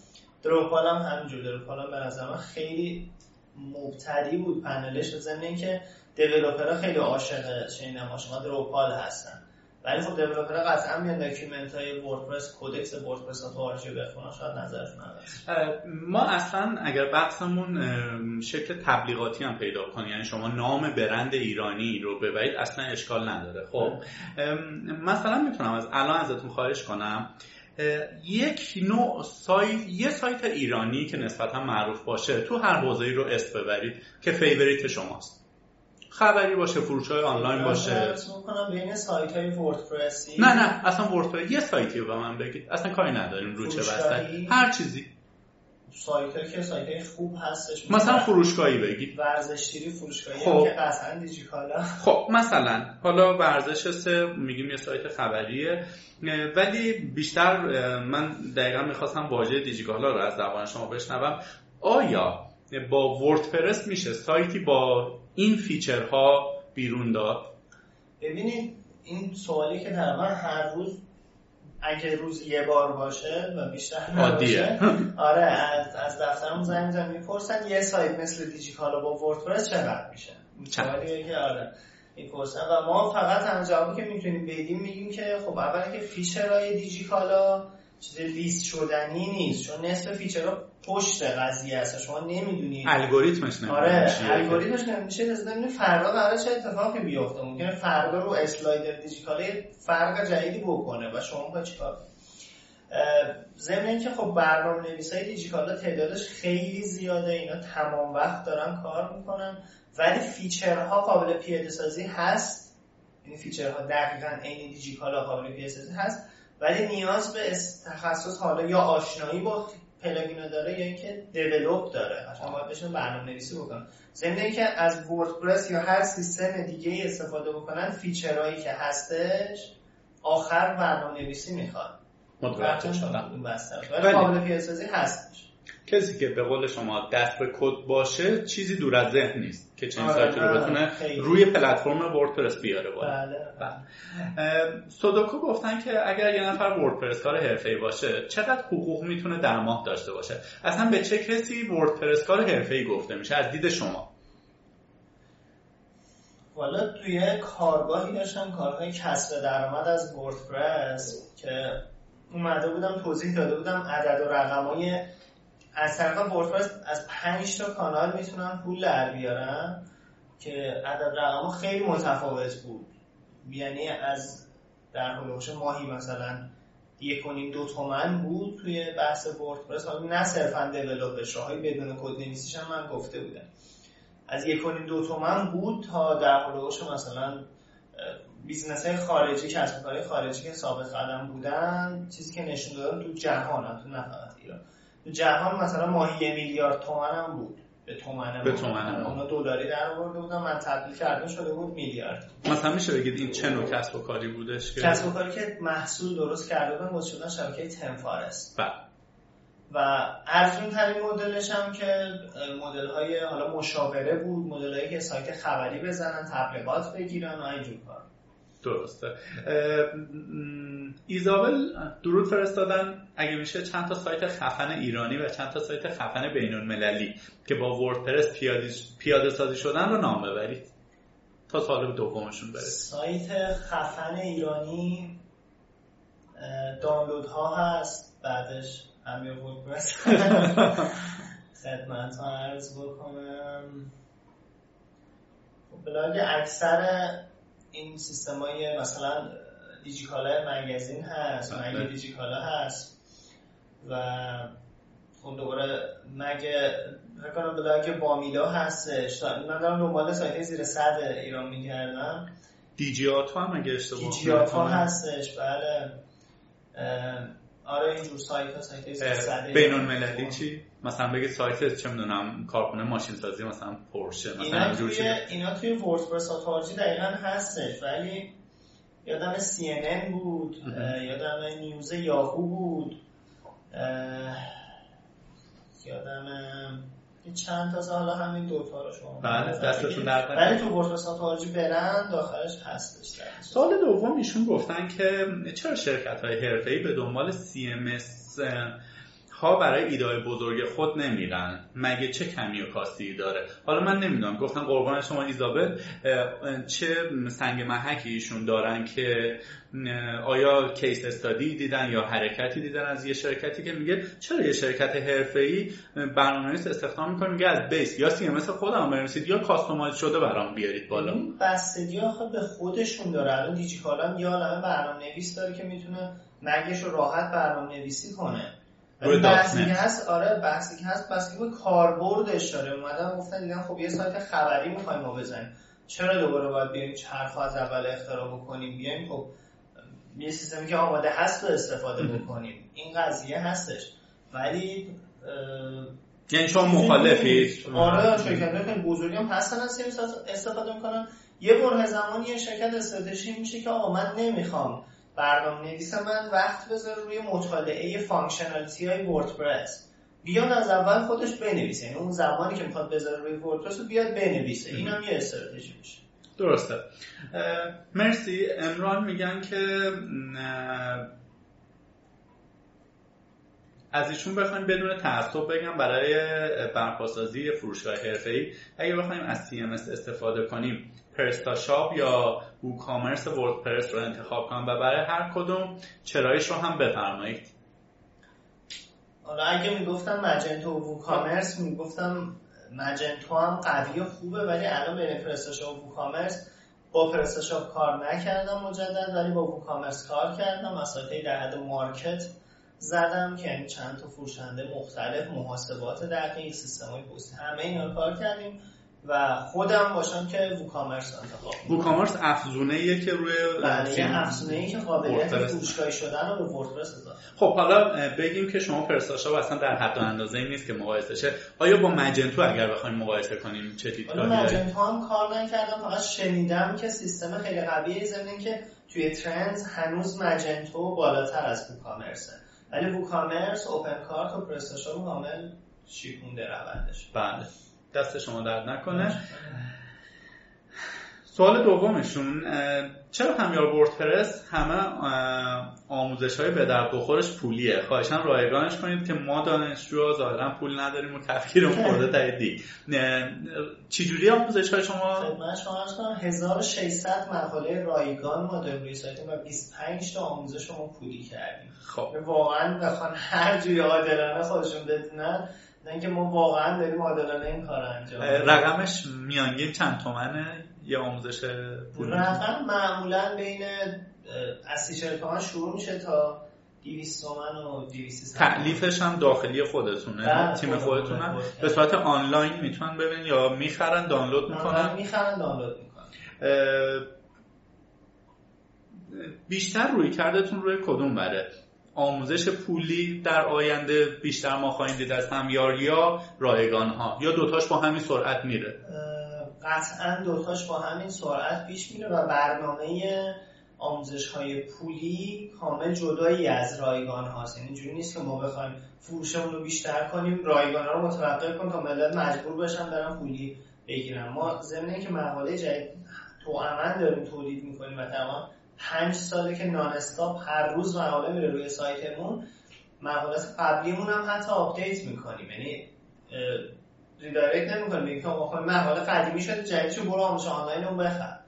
دروپال هم همینجور. دروپال هم به نظر من خیلی مبتدی بود پنلش. به اینکه دیولوپرها خیلی عاشق چین شما دروپال هستن. ولی خب developer ها قطعا میان document های وردپرس Codex وردپرس ها تو آرشیو بخونن شاید نظرشون ما اصلا اگر بحثمون شکل تبلیغاتی هم پیدا کنی یعنی شما نام برند ایرانی رو ببرید اصلا اشکال نداره. خب مثلا می‌تونم از الان ازتون خواهش کنم یک نوع سایت یه سایت ایرانی که نسبتا معروف باشه تو هر حوزه‌ای رو اسم ببرید که favorite شماست. خبری باشه فروش های آنلاین باشه. بین سایت های وردپرسی. نه نه اصلا وردپرس یه سایتی رو به من بگید. اصلا کاری نداریم رو چه بسته هر چیزی. سایت که سایت خوب هستش. مثلا فروشگاهی بگید. ورزشگیری فروشگاهی خب. که قطعا دیجیکالا. خب مثلا حالا ورزش سه میگیم یه سایت خبریه. ولی بیشتر من دقیقا می‌خواستم واژه دیجیکالا رو از زبان شما بشنوم. آیا با وردپرس میشه. سایتی با این feature ها بیرون داد. ببینید این سوالی که تقریبا هر روز اگه روز یه بار باشه و بیشتر نباشه آره از, از دفترمون زنگ میزنن می‌پرسن یه سایت مثل دیجیکالا با وردپرس چقدر میشه؟ سوالیه که آره می‌پرسن. و ما فقط هم جوابی که می‌تونیم بدیم میگیم که خب اولا که feature های دیجیکالا چیز لیست شدنی نیست. چون نصف feature ها پشت قضیه هست شما نمی‌دونید الگوریتمش نمی‌دونید آره الگوریتمش نمیشه نمیشه فردا قرار چه اتفاقی بیفته؟ ممکنه فردا رو slider دیجیکالا فرق جدیدی بکنه. و شما باید چیکار؟ ضمن اینکه خب برنامه نویسای دیجیکالا تعدادش خیلی زیاده. اینا تمام وقت دارن کار می‌کنن. ولی feature ها قابل پیاده سازی هست. این feature ها دقیقا عین دیجیکالا قابل پیاده سازی هست. ولی نیاز به تخصص حالا یا آشنایی با plugin داره یا اینکه develop داره. اصلا باید بشن برنامه نویسی بکنن. ضمن اینکه از وردپرس یا هر سیستم دیگه استفاده بکنن feature هایی که هستش آخر برنامه نویسی می‌خواد. متوجه شدم. ولی قابل پیاده هستش. کسی که به قول شما دست به کد باشه چیزی دور از ذهن نیست. که چنین آره، سایتی رو بتونه روی پلتفرم وردپرس بیاره بالا. بله. بله. سودوکو گفتن که اگر یه نفر وردپرس کار حرفه‌ای باشه چقدر حقوق می‌تونه در ماه داشته باشه؟ اصلا به چه کسی وردپرس کار حرفه‌ای گفته میشه؟ از دید شما. والا توی کارگاهی داشتم کارهای کسب درآمد از وردپرس که اومده بودم توضیح داده بودم عدد و رقمای از طرف وردپرس از 5 تا کانال می‌تونن پول در بیارن که عدد رقم خیلی متفاوت بود. یعنی از در هلوش ماهی مثلا یک کنیم دو تومن بود توی بحث وردپرس حالا نه صرفا دیولوپش راهی بدون کد نویسیش هم من گفته بودم. از یک کنیم دو تومن بود تا در هلوش مثلا بیزنس های خارجی کسب خارجی که ثابت قدم بودن چیزی که نشون دادن تو جهان تو نه ایران. جهان مثلا ماهی یه میلیارد تومن هم بود. به تومن به تومن اونا دلاری در آورده بودن. من تبدیل کرده شده بود میلیارد. مثلا میشه بگید این چه نوع کسب و کاری بودش که کسب و کاری که محصول درست کرده بودن واسه شدن شبکه تنفارست بله. و ارزون ترین مدلش هم که مدل های حالا مشاوره بود مدل هایی که سایت خبری بزنن تبلیغات بگیرن و اینجور کار. درسته. ایزابل درود فرستادن. اگه میشه چند تا سایت خفن ایرانی و چند تا سایت خفن بین المللی که با وردپرس پیاده سازی شدن رو نام ببرید. تا سال دومشون برسید سایت خفن ایرانی دانلود ها هست. بعدش امیر وردپرس. خدمت ها عرض بکنم. خب بلاگ اکثر این سیستم های مثلا دیجیکالا مگزین هست بله. دیجیکالا هست و اون دوباره مگه کنم بلاگ بامیلا هستش. من دارم دنبال سایت زیر صد ایران می‌کردم. دیجیاتو هم اگه اشتباه دیجیاتو هستش بله. آره اینجور سایت ها سایت بین المللی چی؟ مثلا بگید سایت چه می‌دونم کارخونه ماشین سازی مثلا پورشه مثلا اینا توی اینا توی وردپرس اتارجی دقیقا هستش ولی یادم CNN بود یادم نیوز یاهو بود یادم چند تا حالا همین دوتا رو شما بله دستتون درد ولی تو وردپرس خارجی برند داخلش هستش. سال دوم ایشون گفتن که چرا شرکت های حرفه‌ای به دنبال CMS ها برای ایده بزرگ خود نمیرن. مگه چه کمی و کاستی داره؟ حالا من نمی‌دونم. گفتن قربان شما ایزابل چه سنگ محکی ایشون دارن که آیا case study دیدن یا حرکتی دیدن از یه شرکتی که میگه چرا یه شرکت حرفه‌ای برنامه‌نویس استخدام می‌کنه؟ میگه از base یا CMS خودم بنویسید یا customize شده برام بیارید بالا. بستگی آخه به خودشون داره. الان دیجیکالا عالمه برنامه‌نویس داره که می‌تونه mag ش رو راحت برنامه‌نویسی کنه. بحثی که هست آره بحثی که هست. بسته به کاربردش داره. اومدن گفتن دیدن خب یه سایت خبری می‌خوایم ما بزنیم. چرا دوباره باید بیایم چرخ از اول اختراع بکنیم؟ بیایم خب یه سیستمی که آماده هست رو استفاده بکنیم. این قضیه هستش. ولی یعنی شما مخالفید؟ آره شرکت خیلی بزرگی هم هستن از استفاده می‌کنن. یه برهه زمانی یه شرکت استراتژی میشه که آقا من نمی‌خوام. برنامه نویس من وقت بذاره روی مطالعه functionality های وردپرس. بیاد از اول خودش بنویسه. یعنی اون زمانی که می‌خواد بذاره روی وردپرس رو بیاد بنویسه. این هم یه استراتژی میشه. درسته. مرسی. امران میگن که از ایشون بخوایم بدون تعصب بگم برای برپاسازی فروشگاه حرفه‌ای اگه بخوایم از CMS استفاده کنیم پرستاشاپ یا کامرس وردپرس رو انتخاب کنم و برای هر کدوم چرایش رو هم بفرمایید. حالا اگه می‌گفتم مجنتو و ووکامرس می‌گفتم مجنتو هم قوی و خوبه ولی الان بین پرستاشاپ و ووکامرس با پرستاشاپ کار نکردم مجدد ولی با ووکامرس کار کردم. مسائل در حد مارکت زدم که یعنی چند تا فروشنده مختلف محاسبات دقیق سیستم های همه اینا کار کردیم. و خودم باشم که ووکامرس انتخاب ووکامرس افزونه ایه که روی بله افزونه ای که قابلیت فروشگاهی شدن رو به وردپرس خب حالا بگیم که شما پرستاشا اصلا در حد و اندازه ای نیست که مقایسه شه. آیا با مجنتو اگر بخوایم مقایسه کنیم چه دیدگاهی مجنتو هم کار نکردم فقط شنیدم که سیستم خیلی قویه ضمن که توی ترندز هنوز مجنتو بالاتر از ووکامرسه ولی ووکامرس اوپن کارت و پرستاشن کامل شیکونده روندش. بله. دست شما درد نکنه. سوال دومشون چرا همیار وردپرس همه آموزش های به درد بخورش پولیه؟ خواهشان رایگانش کنید که ما دانشجو ظاهرا پول نداریم و تفکیر خورده تایدی چجوری آموزش های شما خدمت شما کنم 1600 مقاله رایگان ما داریم روی سایت و 25 تا آموزش شما پولی کردیم. خب. واقعا بخوان هر جوری عادلانه خودشون بدونن نه اینکه ما واقعا داریم عادلانه این کار انجام رقمش میانگین چند تومنه؟ یه آموزش پول؟ رقم معمولا بین از 30 تومن شروع میشه تا 200 تومن و 200 تعلیفش هم داخلی خودتونه بله، تیم خودتونه به صورت آنلاین می‌تونن ببینن یا می‌خرن دانلود می‌کنن؟ می‌خرن دانلود می‌کنن. بیشتر روی کردتون روی کدوم بره؟ آموزش پولی در آینده بیشتر ما خواهیم دید از همیار یا رایگان ها. یا دوتاش با همین سرعت میره. قطعا دوتاش با همین سرعت پیش میره و برنامه آموزش های پولی کامل جدایی از رایگان هاست. یعنی اینجوری نیست که ما بخوایم فروشمون رو بیشتر کنیم رایگان ها رو متوقف کنیم تا ملت مجبور بشن برن پولی بگیرن. ما ضمن که مقاله جدید تو همیار داریم تولید می‌کنیم و تمام پنج ساله که الان هر روز مقاله میره روی سایتمون مقالات قبلیمون هم حتی update می‌کنیم. یعنی redirect نمی‌کنیم. میگیم که مقاله قدیمی شده جدیدشو برو آموزش آنلاین رو بخر.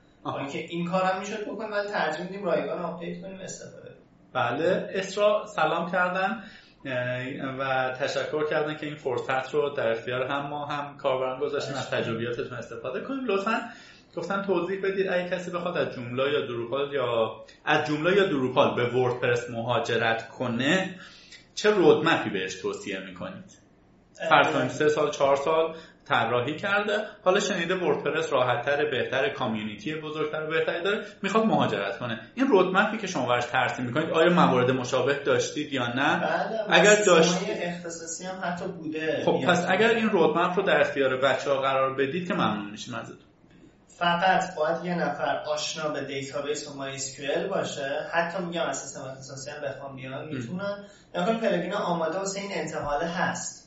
که این کار هم می‌شد بکنیم ولی ترجیح میدیم رایگان update کنیم استفاده بله. اسرا سلام کردن و تشکر کردن که این فرصت رو در اختیار هم ما هم کاربران گذاشتیم از تجربیاتتون استفاده کنیم. لطفا گفتن توضیح بدید اگه کسی بخواد از جمله یا دروپال یا از جمله یا دروپال به وردپرس مهاجرت کنه چه رودمپی بهش توصیه می‌کنید؟ فرض سه سال چهار سال طراحی کرده حالا شنیده وردپرس راحتتر بهتر کامیونیتی بزرگتر بهتری داره می‌خواد مهاجرت کنه. این رودمپی که شما براش ترسیم می‌کنید آیا موارد مشابه داشتید یا نه؟ بله اگر داشتید اختصاصی هم حتی بوده. خب پس اگر این roadmap رو در اختیار بچه ها قرار بدید که ممنون میشیم ازتون. فقط باید یه نفر آشنا به database و MySQL باشه حتی میگم از سیستم اختصاصی هم بخوان بیان می‌تونن. یا plugin آماده واسه این انتقاله هست.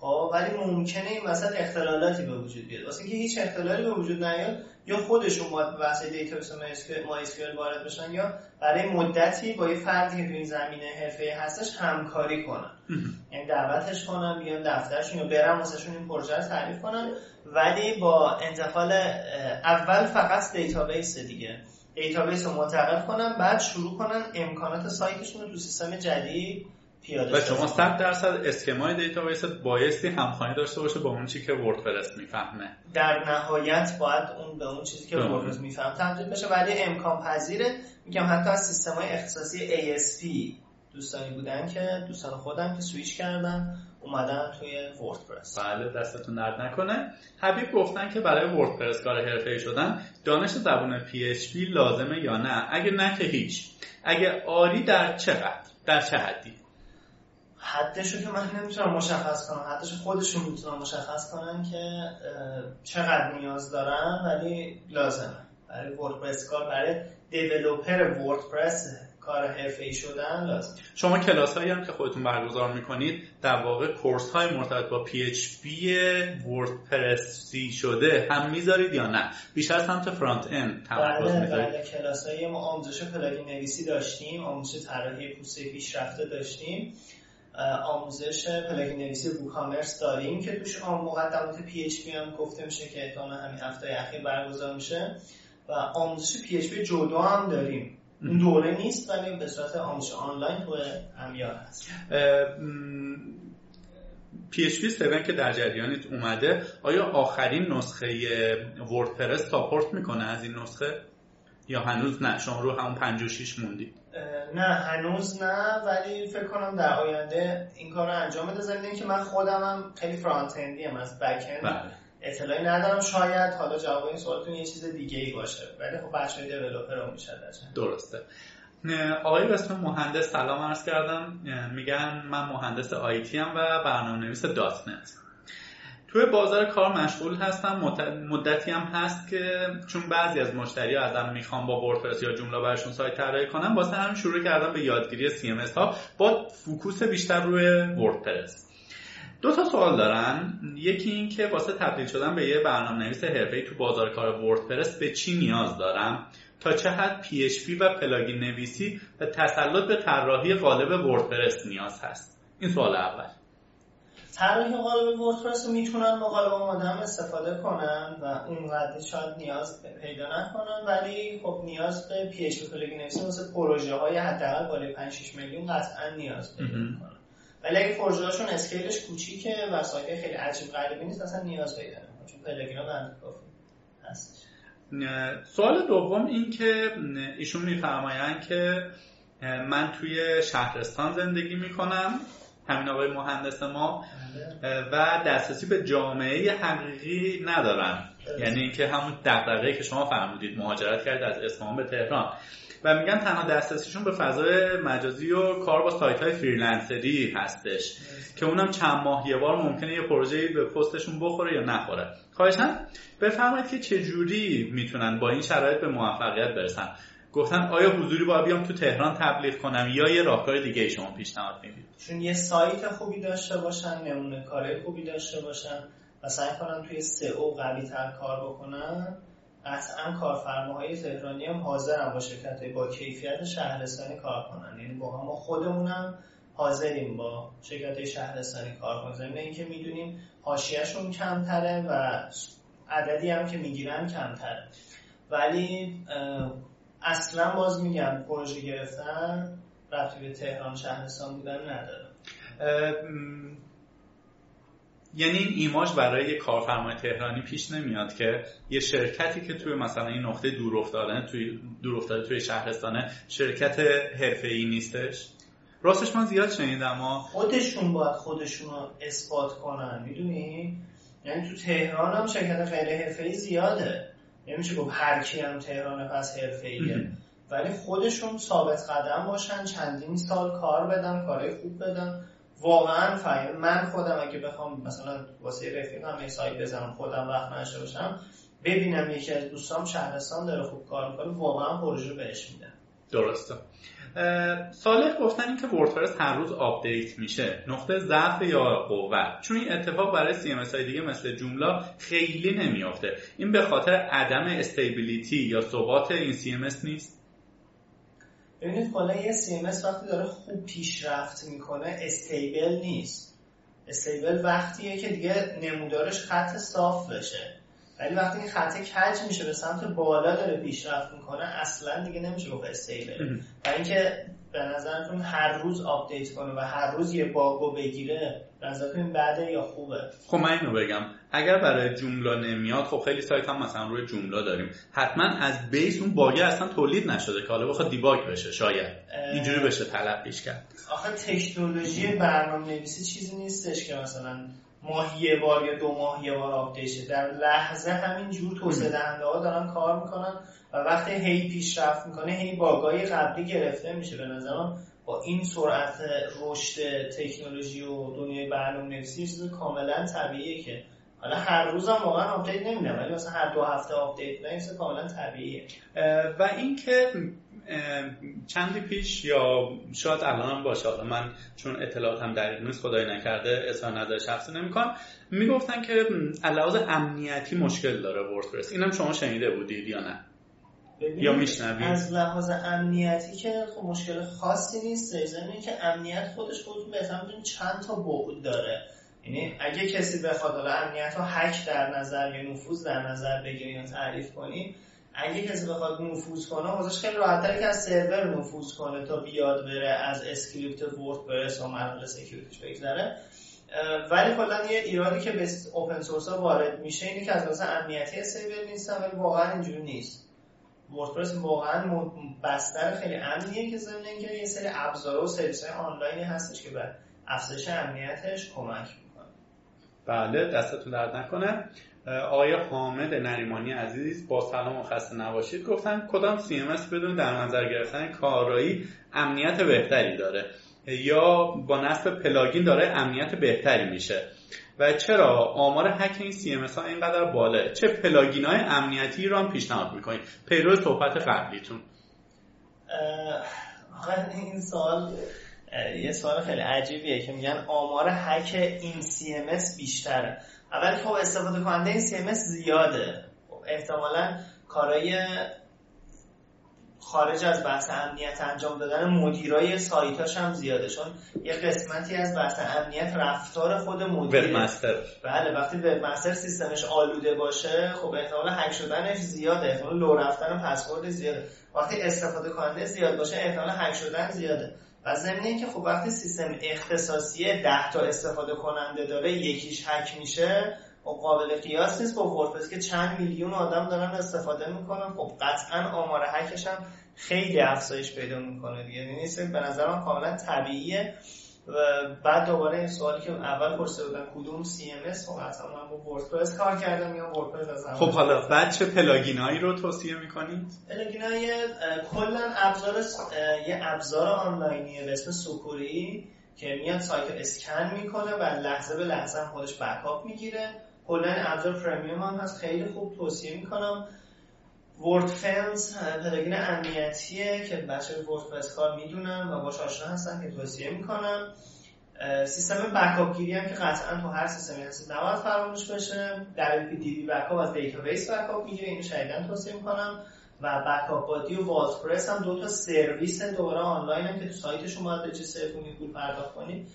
خب ولی ممکنه این وسط اختلالاتی به وجود بیاد. واسه اینکه هیچ اختلالی به وجود نیاد یا خودشون باید به بحث database و MySQL وارد بشن یا برای مدتی با یه فردی که این زمینه حرفه‌ای هستش همکاری کنن. یعنی دعوتش کنن بیان دفترشون یا برن واسه‌شون این پروژه رو تعریف کنن. ولی با انتقال اول فقط database دیگه. database رو منتقل کنن بعد شروع کنن امکانات سایتشون رو تو سیستم جدید و شما 100 درصد schema ی database بایستی همخوانی داشته باشه با اون چیزی که وردپرس می‌فهمه. در نهایت باید اون به اون چیزی که وردپرس می‌فهمه تبدیل بشه. ولی امکان پذیره میگم حتی از سیستم های اختصاصی ASP دوستانی بودن که دوستان خودم که سویچ کردن اومدن توی وردپرس بله دستتون درد نکنه. حبیب گفتن که برای وردپرس کار حرفه‌ای شدن دانش زبان PHP لازمه یا نه؟ اگه نه که هیچ. اگه آری در چقدر؟ در چه حدی؟ حدشو که من نمی‌تونم مشخص کنم حدش خودشون می‌تونن مشخص کنن که چقدر نیاز دارن ولی لازمه. برای وردپرس کار برای developer وردپرس کار حرفه ای شدن لازم شما کلاس هایی هم که خودتون برگزار می‌کنید در واقع course های مرتبط با PHP وردپرسی شده هم می‌ذارید یا نه؟ بیشتر سمت front-end تمرکز بله بله کلاس های ما آموزش plugin نویسی داشتیم آموزش طراحی پوسته پیشرفته داشتیم. آموزش plugin نویسی ووکامرس داریم که توش مقدمات PHP هم گفته میشه که احتمالاً همین هفته اخیر برگزار میشه. و آموزش PHP جدا هم داریم. این دوره نیست ولی به صورت آموزش آنلاین تو همیار هست. PHP 7 که در جریانید اومده آیا آخرین نسخه وردپرس support می‌کنه از این نسخه؟ یا هنوز نه؟ شما رو همون 56 موندید نه هنوز نه ولی فکر کنم در آینده این کار رو انجام بده. ضمن که من خودم هم خیلی front-end ی هم از back-end اطلاعی ندارم. شاید حالا جواب این سوالتون یه چیز دیگه ای باشه. ولی خب بچه های developer رو میشه درسته. آقای اسم مهندس سلام عرض کردم. میگن من مهندس IT هم و برنامه نویس .NET. توی بازار کار مشغول هستم. مدتی هم هست که چون بعضی از مشتری ها ازم می‌خوان با وردپرس یا جوملا برشون سایت طراحی کنم واسه همین شروع کردم به یادگیری CMS ها با focus بیشتر روی وردپرس. دو تا سوال دارن. یکی این که واسه تبدیل شدن به یه برنامه نویس حرفه‌ای تو بازار کار وردپرس به چی نیاز دارم؟ تا چه حد PHP و plugin نویسی و تسلط به طراحی قالب وردپرس نیاز هست؟ این سوال اول. طراحی قالب وردپرس رو می‌تونن با قالب آماده هم استفاده کنن و اونقدر شاید نیاز پیدا نکنن ولی خب نیاز به PHP plugin نویسی واسه پروژه های حداقل بالای 5 6 میلیون قطعا نیاز پیدا می‌کنن. ولی اگه پروژه‌هاشون اسکیلش کوچیکه و سایت خیلی عجیب غریبی نیست اصلا نیاز پیدا نمی‌کنه چون پلاگینا بند کافی هست سوال دوم این که ایشون میفرمایند که من توی شهرستان زندگی می‌کنم. همین آقای مهندس ما بله. و دسترسی به جامعه حقیقی ندارم یعنی اینکه همون دغدغه‌ای که شما فرمودید مهاجرت کرد از اصفهان به تهران. و میگن تنها دسترسیشون به فضای مجازی و کار با سایت های فریلنسری هستش که اونم چند ماه یه بار ممکنه یه پروژه به پستشون بخوره یا نخوره. خواهشن بفرمایید که چجوری می‌تونن با این شرایط به موفقیت برسن. گفتن آیا حضوری باید بیام تو تهران تبلیغ کنم یا یه راهکار دیگه شما پیشنهاد می‌دید؟ چون یه سایت خوبی داشته باشن نمونه کاری خوبی داشته باشن و سعی کنن توی سئو قوی تر کار بکنن قطعا کارفرماهای تهرانی هم حاضرن با شرکت با کیفیت شهرستانی کار کنن. یعنی با ما خودمونم حاضریم با شرکت شهرستانی کار کنیم ضمن اینکه می‌دونیم حاشیهشون کمتره و عددی هم که می‌گیرن کمتره. ولی اصلا باز میگم پروژه گرفتن رفتی به تهران شهرستان بودن نداره. یعنی این ایماج برای یه کارفرمای تهرانی پیش نمیاد که یه شرکتی که توی مثلا این نقطه دور افتاده توی دور افتاده توی شهرستانه شرکت حرفه‌ای نیستش؟ راستش من زیاد شنیدم اما خودشون باید خودشون رو اثبات کنن می‌دونی؟ یعنی تو تهران هم شرکت غیر حرفه‌ای زیاده. نمیشه گفت هر کی هم تهران پس حرفه‌ایه. ولی خودشون ثابت قدم باشن چندین سال کار بدن کارهای خوب بدن. واقعا فهم من خودم اگه بخوام مثلا واسه رفیقم یه سایت بزنم خودم وقت نشه باشم ببینم یکی از دوستام شهرستان داره خوب کار می‌کنه واقعا پروژه بهش میدم. درسته. سالک گفتن که وردپرس هر روز update میشه. نقطه ضعف یا قوت. چون این اتفاق برای CMS های دیگه مثل جوملا خیلی نمیافته. این به خاطر عدم stability یا ثبات این CMS نیست؟ ببینید کلا یه CMS وقتی داره خوب پیشرفت می‌کنه stable نیست. stable وقتیه که دیگه نمودارش خط صاف بشه. ولی وقتی این خط کج میشه به سمت بالا داره پیشرفت می‌کنه اصلا دیگه نمیشه گفت stable. و اینکه به نظرتون هر روز update کنه و هر روز یه bug و بگیره نظرتون بده یا خوبه؟ خب من اینو بگم. اگر برای جوملا نمیاد خب خیلی سایت هم مثلا روی جوملا داریم. حتما از base اون bug ه اصلا تولید نشده که حالا بخواد debug بشه شاید. اینجوری بشه تلقیش کرد. آخه تکنولوژی برنامه نویسی چیزی نیستش که مثلا ماهی یه بار یا دو ماه یه بار update در لحظه همین جور توسعه دهنده ها دارن کار می‌کنن و وقتی هی پیشرفت می‌کنه هی bug ای قبلی گرفته میشه. به نظرم با این سرعت رشد تکنولوژی و دنیای برنامه نویسی چیز کاملا طبیعیه که حالا هر روز هم واقعا update نمیدن ولی مثلا هر دو هفته update بدن کاملا طبیعیه. و اینکه چندی پیش یا شاید الان هم باشه حالا من چون اطلاعاتم دقیق نیست خدای نکرده اظهار نظر شخصی نمی‌کنم. می‌گفتن که علاوه امنیتی مشکل داره وردپرس اینم شما شنیده بودید یا نه؟ یا میشنوید؟ از لحاظ امنیتی که خب مشکل خاصی نیست زمین که امنیت خودش خودتون بهتر چند تا بعد داره. یعنی اگه کسی بخواد حالا امنیت رو حک در نظر یا نفوذ در نظر بگیرین یا تعریف کنیم اگه کسی بخواد نفوذ کنه حوزش خیلی راحت‌تره که از سرور نفوذ کنه تا بیاد بره از script وردپرس و مراحل security ش بگذره. ولی کلا یه ایرادی که به open source ها وارد میشه اینه که از لحاظ امنیتی secure نیستن ولی واقعا اینجوری نیست. وردپرس واقعا بستر خیلی امنیه که ضمن اینکه یه سری ابزار و سرویس های آنلاینی هستش که به افزایش امنیتش کمک می‌کنه. بله دستتون درد نکنه. آقای حامد نریمانی عزیز با سلام و خسته نباشید. گفتن کدام CMS بدون در نظر گرفتن کارایی امنیت بهتری داره؟ یا با نصب پلاگین داره امنیت بهتری میشه؟ و چرا آمار هک این CMS ها اینقدر بالاست؟ چه پلاگین های امنیتی هم پیشنهاد می‌کنید پیرو صحبت قبلیتون. این سوال یه سوال خیلی عجیبیه که میگن آمار هک این CMS بیشتره. اول خب استفاده کننده این CMS زیاده. خب احتمالا کارای خارج از بحث امنیت انجام دادن مدیرای سایتاش هم زیاده چون یه قسمتی از بحث امنیت رفتار خود مدیر. مستر بله وقتی وب مستر سیستمش آلوده باشه خب احتمال هک شدنش زیاده احتمال لو رفتن پسورد زیاده. وقتی استفاده کننده زیاد باشه احتمال هک شدن زیاده. و ضمن که خب وقتی سیستم اختصاصی 10 تا استفاده کننده داره یکیش هک میشه خب قابل قیاس نیست. با وردپرس که چند میلیون آدم دارن استفاده می‌کنن خب قطعا آمار هکش هم خیلی افزایش پیدا می‌کنه دیگه. یعنی به نظر من کاملا طبیعیه. و بعد دوباره این سوالی که اول پرسیده بودن کدوم CMS خب اصلا من با وردپرس کار کردم یا وردپرس از خب حالا بعد چه پلاگینایی رو توصیه می‌کنید؟ پلاگینای کلا ابزار یه ابزار آنلاینیه به اسم سوکوری که میاد سایت رو اسکن می‌کنه و لحظه به لحظه هم خودش backup می‌گیره. کلا ابزار premium هم هست خیلی خوب توصیه می‌کنم. Wordfence پلاگین امنیتیه که بچه وردپرس کار می‌دونن و باش آشنا هستن که توصیه می‌کنم. سیستم backup گیری هم که قطعا تو هر سیستمی هست نباید فراموش بشه. در پی دی بی بکاپ از دیتابیس backup می‌گیره اینو شدیدا توصیه می‌کنم. و BackupBuddy و VaultPress هم دو تا سرویس دوباره آنلاین هم که تو سایتشون باید register کنید پول پرداخت کنید.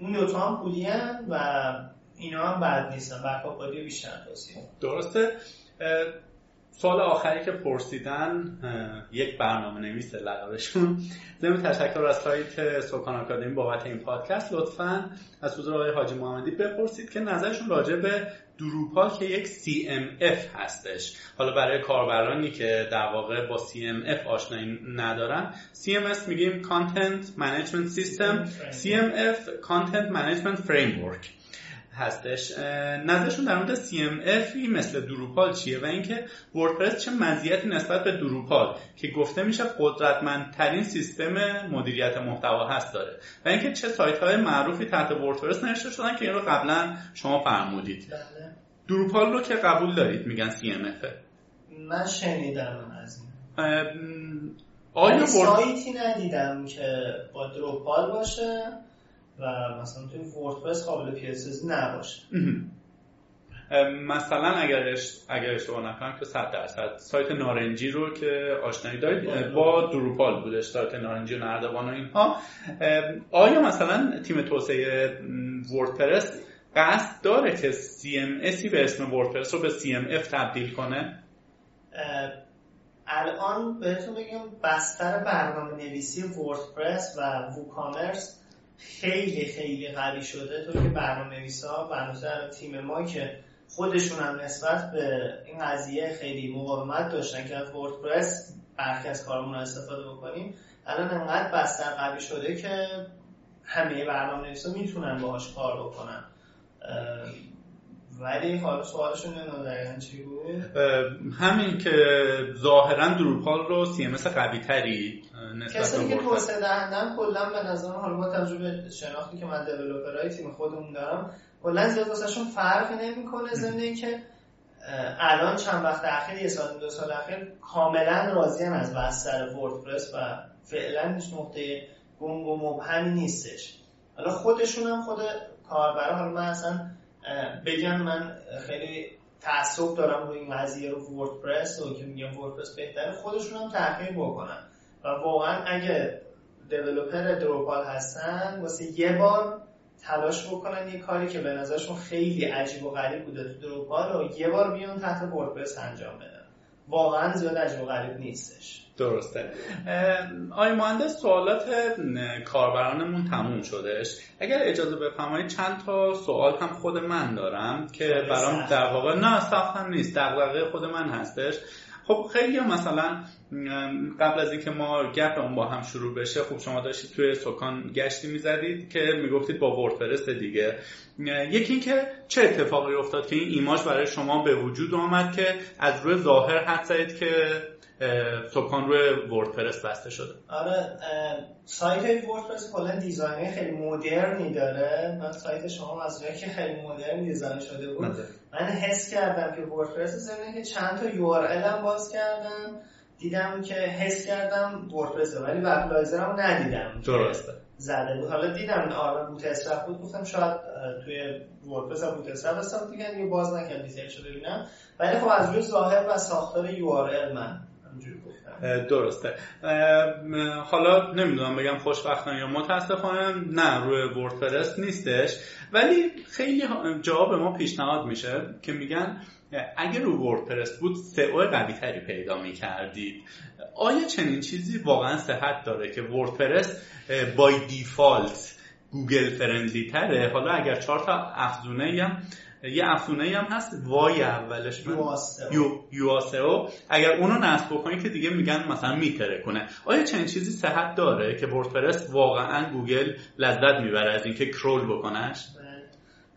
اون دو تا هم پولی و اینا هم بد نیستن. بکاپ بادی بیشتر توصیه درسته. سوال آخری که پرسیدن یک برنامه نویس لقبشون. ضمن تشکر از سایت سوکان آکادمی بابت این پادکست. لطفا از حضور آقای حاجی محمدی بپرسید که نظرشون راجع به دروپال که یک CMF هستش. حالا برای کاربرانی که در واقع با CMF آشنایی ندارن CMS میگیم Content Management System CMF Content Management Framework. هستش. نظرشون در مورد CMF مثل دروپال چیه و اینکه وردپرس چه مزیتی نسبت به دروپال که گفته میشه قدرتمندترین سیستم مدیریت محتوا هست داره و اینکه چه سایت های معروفی تحت وردپرس نوشته شدن که این رو قبلا شما فرمودید. بله. دروپال رو که قبول دارید میگن CMF من شنیدم از این. آیا سایتی ندیدم که با دروپال باشه. و مثلا توی وردپرس قابل پیاده نباشه. مثلا اگر اگر اشتباه نکنم که 100 درصد. سایت نارنجی رو که آشنایی دارید با دروپال بودش سایت نارنجی و نردبان و اینها. آیا مثلا تیم توسعه وردپرس قصد داره که CMSی به اسم وردپرس رو به CMF تبدیل کنه؟ الان بهتون بگم بستر برنامه نویسی وردپرس و ووکامرس خیلی خیلی قوی شده تو که برنامه نویسا و تیم ما که خودشون هم نسبت به این قضیه خیلی مقاومت داشتن که از وردپرس برخی از کارمون استفاده بکنیم الان انقدر بستر قوی شده که همه برنامه نویسا می‌تونن باهاش کار بکنن ولی حالا سوالشون دقیقا چی بود؟ همین که ظاهرا دروپال رو سی ام قوی تری کسی که توسعه دهندن کلا به نظر حالا با تجربه شناختی که من دیولپرهای تیم خودمون دارم کلا زیاد واسهشون فرقی نمی‌کنه ضمن که الان چند وقت اخیر یه سال دو سال اخیر کاملا راضی از بستر وردپرس و فعلا هیچ نقطه گنگ و مبهمی نیستش. حالا خودشون هم خود کاربرا حالا من اصلا بگم من خیلی تعصب دارم روی این قضیه رو وردپرس و که میگم وردپرس بهتره خودشون هم تحقیق بکنن. و واقعا اگه دیولوپر دروپال هستن واسه یه بار تلاش بکنن یه کاری که به نظرشون خیلی عجیب و غریب بوده تو دروپال رو یه بار بیان تحت وردپرس انجام بدن. واقعا زیاد عجیب و غریب نیستش. درسته. آی مهندس سوالات کاربرانمون تموم شدش اگر اجازه بفرمایید چند تا سوال هم خود من دارم که برام در واقع نه سخت هم نیست. دغدغه خود من هستش. خب خیلی مثلا قبل از اینکه ما گپ اون با هم شروع بشه خب شما داشتید توی سکان گشتی می‌زدید که می‌گفتید با وردپرس دیگه. یکی اینکه چه اتفاقی افتاد که این ایماج برای شما به وجود آمد که از روی ظاهر حد زدید که سکان روی وردپرس بسته شده. آره سایت وردپرس کلا دیزاین خیلی مدرنی داره. من سایت شما از جایی که خیلی مدرن دیزاین شده بود من حس کردم که وردپرس زمینه که چند تا یو هم باز کردم. دیدم که حس کردم وردپرس ولی وبلایزر ندیدم. درسته. زده بود. حالا دیدم آره بوت اسرف بود. گفتم شاید توی وردپرس هم بوت اسرف استفاده دیگه باز نکرد دیتیل شده ببینم. ولی خب از روی ظاهر و ساختار یو من. درسته. حالا نمی‌دونم بگم خوشبختانه یا متاسفانه نه روی وردپرس نیستش. ولی خیلی جا به ما پیشنهاد میشه که میگن اگر رو وردپرس بود سئو قوی تری پیدا می‌کردید. آیا چنین چیزی واقعا صحت داره که وردپرس بای دیفالت گوگل فرندلی تره حالا اگر چهار تا افزونه هم یه افزونه هم هست. وای اولش من یو اگر اونو نصب بکنی که دیگه میگن مثلا میتره کنه. آیا چنین چیزی صحت داره که وردپرس واقعا گوگل لذت می‌بره از اینکه کرول بکنش؟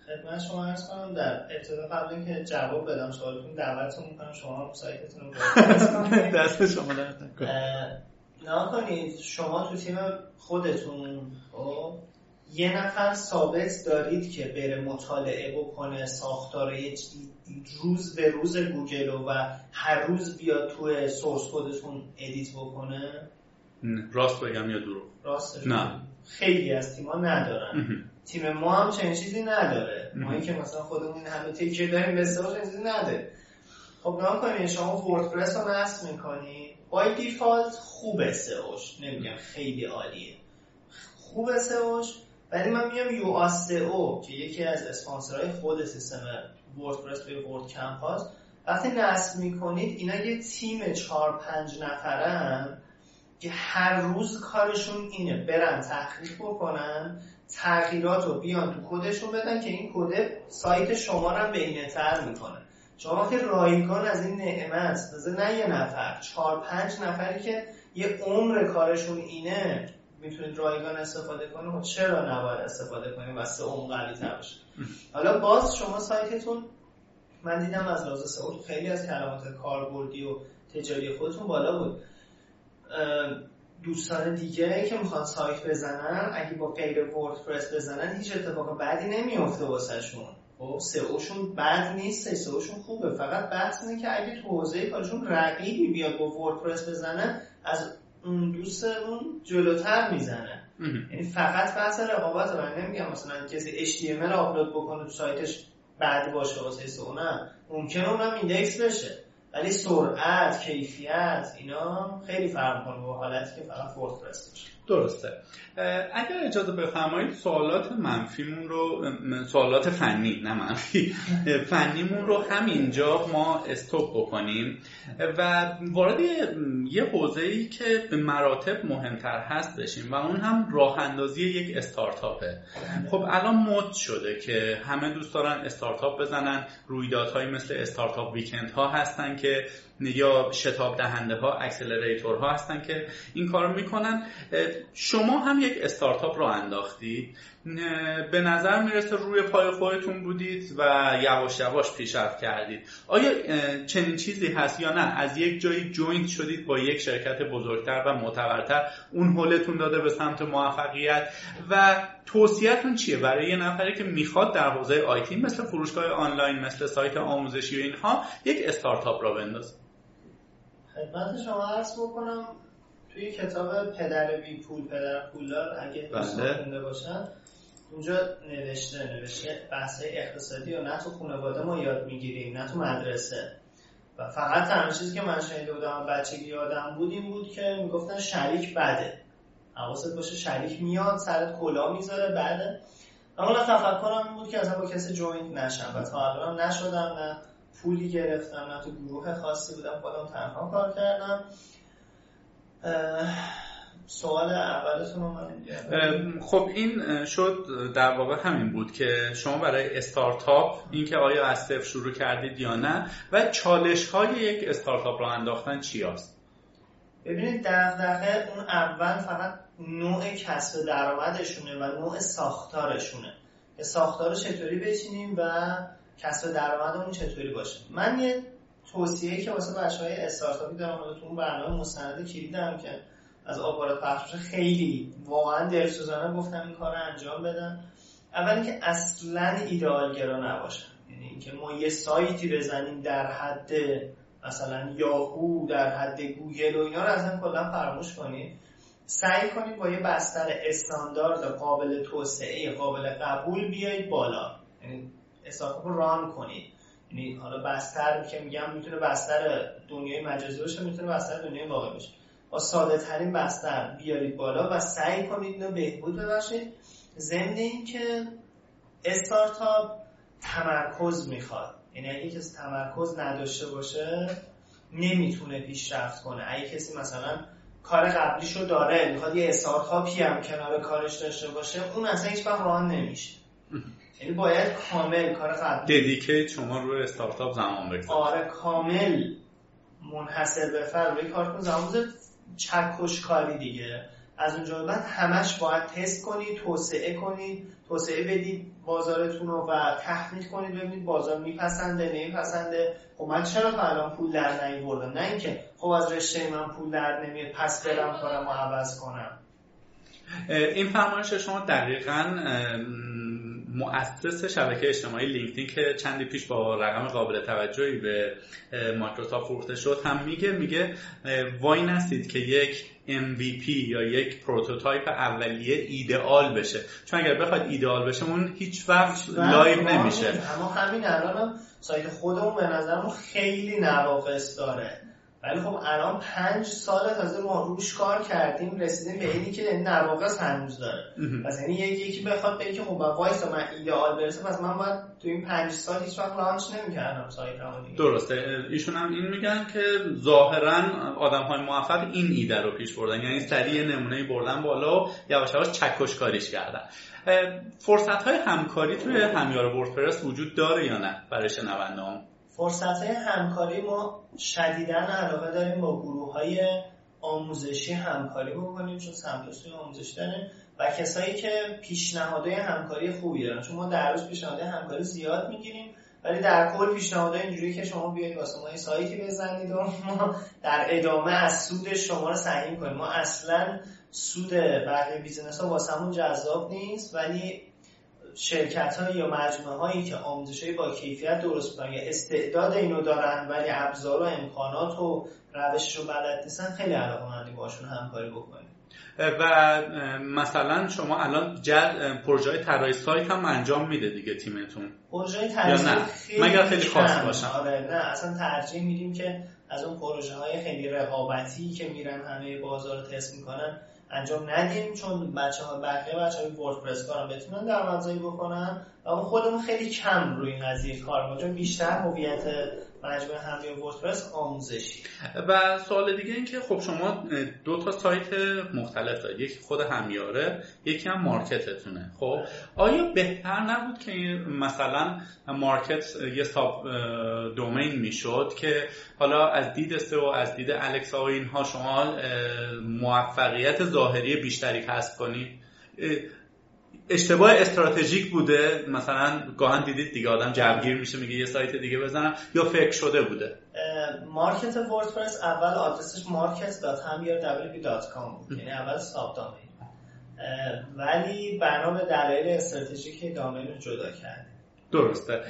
خدمت شما عرض کنم در ابتدا قبل اینکه جواب بدم سوالتون دعوتتون می‌کنم شما سایتتون رو دست شما نه کنید شما تو تیم خودتون خب، یه نفر ثابت دارید که بره مطالعه بکنه ساختار روز به روز گوگل و هر روز بیاد توی source code تون edit بکنه؟ راست بگم یا دروغ؟ راست نه. خیلی از تیما ندارن. تیم ما هم چنین چیزی نداره. ما که مثلا خودمون همه تیکه داریم به چیزی نداره خب نام کنید شما وردپرس رو نصب می‌کنی. by default خوبه SEO ش نمیگم خیلی عالیه. خوبه سئوش ولی من میام یو او که یکی از اسپانسرهای خود سیستم وردپرس به ورد کمپ هاست وقتی نصب می‌کنید اینا یه تیم چهار پنج نفرن که هر روز کارشون اینه برن تحقیق بکنن تغییرات رو بیان تو کدشون بدن که این کد سایت شما رو بینتر می‌کنه. شما وقتی رایگان از این نعمت نه یه نفر چهار پنج نفری که یه عمر کارشون اینه می‌تونید رایگان استفاده کنید خب چرا نباید استفاده کنید و اون قوی تر باشه. حالا باز شما سایتتون من دیدم از لحاظ سئو خیلی از کلمات کاربردی و تجاری خودتون بالا بود. دوستان دیگه که می‌خوان سایت بزنن اگه با غیر وردپرس بزنن هیچ اتفاق بعدی نمیفته واسهشون. خب سئوشون بد نیست سئوشون خوبه. فقط بحث اینه که اگه تو حوزه کارشون رقیبی بیاد با وردپرس بزنه از اون دوست اون جلوتر می‌زنه. یعنی فقط بحث رقابت من نمیگم مثلا کسی HTML آپلود بکنه تو سایتش بعد باشه واسه سئو نه. ممکنه اونم ایندکس بشه. ولی سرعت کیفیت اینا خیلی فرق کنه با حالتی که فقط وردپرس باشه. درسته. اگر اجازه بفرمایید سوالات منفیمون رو سوالات فنی نه منفی. فنیمون رو همینجا ما استوب بکنیم. و وارد یه حوزه ای که به مراتب مهمتر هست بشیم و اون هم راه اندازی یک استارتاپه. خب الان مد شده که همه دوست دارن استارتاپ بزنن. رویدادهایی مثل استارتاپ ویکند ها هستن که یا شتاب دهنده ها اکسلراتور ها هستن که این کار می‌کنن. شما هم یک استارتاپ رو انداختید. به نظر می‌رسه روی پای خودتون بودید و یواش یواش پیشرفت کردید. آیا چنین چیزی هست یا نه؟ از یک جایی joint شدید با یک شرکت بزرگتر و معتبرتر اون هولتون داده به سمت موفقیت و توصیهتون چیه؟ برای یه نفری که می‌خواد در حوزه IT مثل فروشگاه آنلاین مثل سایت آموزشی و اینها یک استارتاپ راه بندازه. خدمت شما عرض بکنم. توی کتاب پدر بی پول پدر پولدار اگه بله. خونده باشن اونجا نوشته نوشته بحث اقتصادی و نه تو خانواده ما یاد می‌گیریم نه تو مدرسه. و فقط تنها چیزی که من شنیده بودم بچگی یادم بود این بود که می‌گفتن شریک بده. حواست باشه شریک میاد سرت کلا می‌ذاره بعد اما تفکرم این بود که اصلا با کسی joint نشم. و تا الان نشدم نه پولی گرفتم نه تو گروه خاصی بودم خودم تنها کار کردم. سوال اولتون من خب این شد در واقع همین بود که شما برای استارتاپ اینکه آیا از صفر شروع کردید یا نه و چالش های یک استارتاپ راه انداختن چی هست؟ ببینید دقیقه اون اول فقط نوع کسب درآمدشونه و نوع ساختارشونه که ساختار چطوری بچینیم و کسب درآمدمون چطوری باشه من یه توصیه که واسه بچه های استارتاپی دارم تو اون برنامه مستند کلیدم که از آپارات پخش خیلی واقعا دلسوزانه گفتم این کار رو انجام بدم. اول اینکه اصلا ایدئالگرا نباشن یعنی اینکه ما یه سایتی بزنیم در حد مثلا یاهو در حد گوگل و اینا رو اصلا کلا فراموش کنید. سعی کنید با یه بستر استاندارد قابل توسعه قابل قبول بیایید بالا. یعنی استارتاپ رو ران کنید. یعنی حالا بستر که میگم می‌تونه بستر دنیای مجازی باشه می‌تونه بستر دنیای واقعی باشه. با ساده ترین بستر بیارید بالا و سعی کنید اینو بهبود ببخشید. ضمن اینکه استارتاپ تمرکز می‌خواد. یعنی اگه کسی تمرکز نداشته باشه نمی‌تونه پیشرفت کنه. اگه کسی مثلا کار قبلیشو داره می‌خواد یه استارتاپی هم کنار کارش داشته باشه اون اصلا هیچ وقت ران نمیشه. یعنی باید کامل کار قبلی. ددیکیت شما روی استارتاپ زمان بگذارید آره کامل منحصر به فرد. روی کار کن زمان چکش کاری دیگه. از اونجا بعد همش باید تست کنید توسعه کنید توسعه بدید بازارتون رو و تحقیق کنید ببینید بازار میپسنده نمیپسنده. خب من چرا تا الان پول در نیوردم؟ نه اینکه خب از رشته من پول در نمیاد پس برم کارم عوض کنم. این فرمایش شما دقیقا مؤسس شبکه اجتماعی لینکدین که چندی پیش با رقم قابل توجهی به مایکروسافت فروخته شد هم میگه میگه وای نستید که یک MVP یا یک prototype اولیه ایدئال بشه. چون اگر بخواد ایدئال بشه اون هیچ وقت live نمیشه. اما همین الان سایت خودمون به نظرمون خیلی نواقص داره. ولی خب الان پنج سال تازه ما روش کار کردیم رسیدیم به اینی که نواقص هنوز داره. پس یعنی یکی یکی بخواد بگه که خب وایسم ایدئال برسه پس من باید تو این پنج سال هیچ وقت launch نمی‌کردم سایت درسته. ایشون هم این میگن که ظاهرا آدم های موفق این ایده رو پیش بردن. یعنی سریع نمونه بردن بالا و یواش یواش چکش کاریش کردن. فرصت های همکاری توی همیار وردپرس وجود داره یا نه برای شنونده‌هام فرصت های همکاری ما شدیدا علاقه داریم با گروه های آموزشی همکاری بکنیم چون سمت سوی آموزش داره و کسایی که پیشنهادهای همکاری خوبی دارن. چون ما در روز پیشنهادهای همکاری زیاد می‌گیریم ولی در کل پیشنهادهای اینجوری که شما بیاید واسه ما سایتی بزنید و ما در ادامه از سود شما رو سهیم کنیم ما اصلا سود بقیه business ها واسمون جذاب نیست ولی شرکت های یا مجموعه هایی که آموزش با کیفیت درست کنن یا استعداد اینو دارن ولی ابزار و امکانات و روش رو بلد نیستن خیلی علاقه باشون همکاری بکنیم. و مثلا شما الان جد پروژه طراحی سایت هم انجام میده دیگه تیمتون. پروژه طراحی خیلی مگر خیلی خاص باشن آره نه اصلا ترجیح میدیم که از اون پروژه های خیلی رقابتی که میرن همه بازار تست می‌کنن انجام ندیم چون بچه ها بقیه بچه های وردپرس کارم بتونن درآمدزایی بکنن و خودمون خیلی کم روی این قضیه کار چون بیشتر هویت مجموعه همیه وردپرس آموزشی. و سوال دیگه این که خب شما دو تا سایت مختلف دارید. یکی خود همیاره یکی هم مارکتتونه. خب آیا بهتر نبود که مثلا مارکت یه ساب دومین می‌شد که حالا از دید سه و از دید الکسا و اینها شما موفقیت ظاهری بیشتری کسب کنید؟ اشتباه استراتژیک بوده. مثلا گاهن دیدید دیگه آدم جوگیر میشه میگه یه سایت دیگه بزنم یا فکر شده بوده. مارکت وردپرس اول آدرسش market.hamyardwp.com بود. یعنی اول ساب دامین ولی بنا به دلایل استراتژیک دامین رو جدا کرد درسته.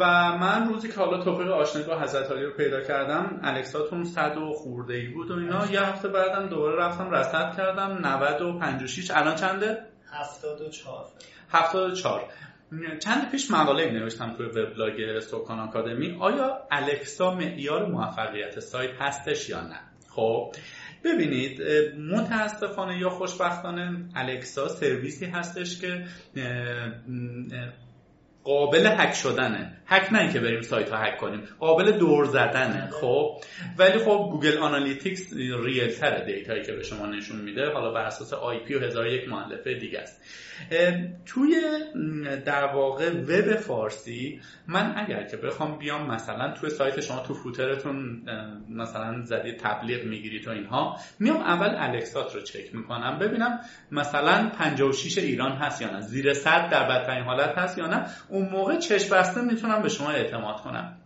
و من روزی که حالا توفیق آشنایی با حضرت علی رو پیدا کردم الکساتون صد و خورده ای بود و اینا. یه هفته بعدم دوباره رفتم رصد کردم. 90 و 56 الان چنده؟ 74 74 چند پیش مقاله نوشتم توی وبلاگ سوکان آکادمی. آیا الکسا معیار موفقیت سایت هستش یا نه؟ خب ببینید متاسفانه یا خوشبختانه الکسا سرویسی هستش که قابل هک شدنه. هک نه که بریم سایت ها هک کنیم. قابل دور زدنه. خب؟ ولی خب Google Analytics real تر data یی که به شما نشون میده. حالا بر اساس IP و هزار یک مؤلفه دیگه است. توی در واقع وب فارسی من اگر که بخوام بیام مثلا توی سایت شما تو footer تون مثلا زدی تبلیغ می‌گیرید و اینها میام اول الکسات رو چک می‌کنم. ببینم مثلا 56 ایران هست یا نه. زیر صد در بدترین حالت هست یا نه. اون موقع چشم بسته می‌تونم به شما اعتماد کنم.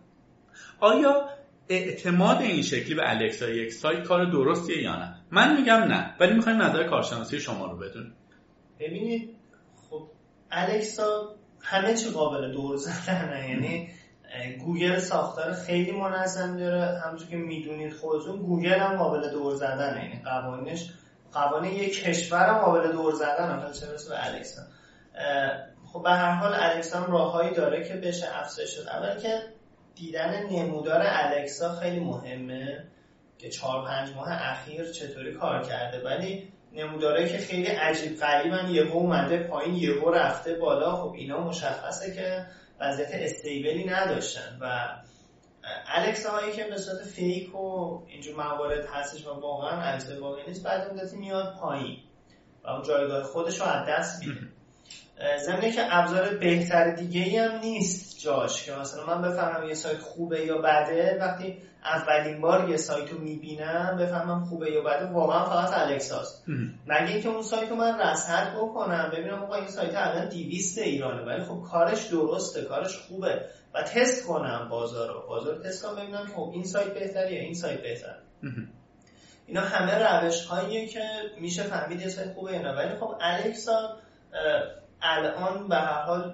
آیا اعتماد این شکلی به الکسا یک سایت کار درستیه یا نه؟ من میگم نه ولی می‌خوایم نظر کارشناسی شما رو بدون ببینید خب الکسا همه چی قابل دور زدنه. یعنی گوگل ساختار خیلی منظم داره. همونجور که می‌دونید خودتون گوگل هم قابل دور زدنه. یعنی قوانینش قوانین یک کشور هم قابل دور زدن چه به الکسا؟ خب به هر حال الکسا راههایی داره که بشه افزایش شد. اول که دیدن نمودار الکسا خیلی مهمه که چهار پنج ماه اخیر چطوری کار کرده. ولی نمودارهایی که خیلی عجیب غریبن یهو اومده پایین یهو رفته بالا. خب اینا مشخصه که وضعیت استیبلی نداشتن و الکسا هایی که به صورت فیک و اینجور موارد هستش و واقعا الکسا واقعی نیست بعد مدتی میاد پایین و اون جایگاه خودش رو از دست میده. زمینه که ابزار بهتر دیگه ای هم نیست جاش که مثلا من بفهمم یه سایت خوبه یا بده وقتی اولین بار یه سایت رو می‌بینم بفهمم خوبه یا بده واقعا فقط الکساست. مگه اینکه اون سایت رو من رصد بکنم؟ ببینم آقا این سایت الان 200 ایرانه ولی خب کارش درسته کارش خوبه و تست کنم بازار رو بازار تست کنم ببینم خب این سایت بهتره یا این سایت بهتر اینا همه روش هاییه که میشه فهمید یه سایت خوبه یا نه. ولی خب الکسا الان به هر حال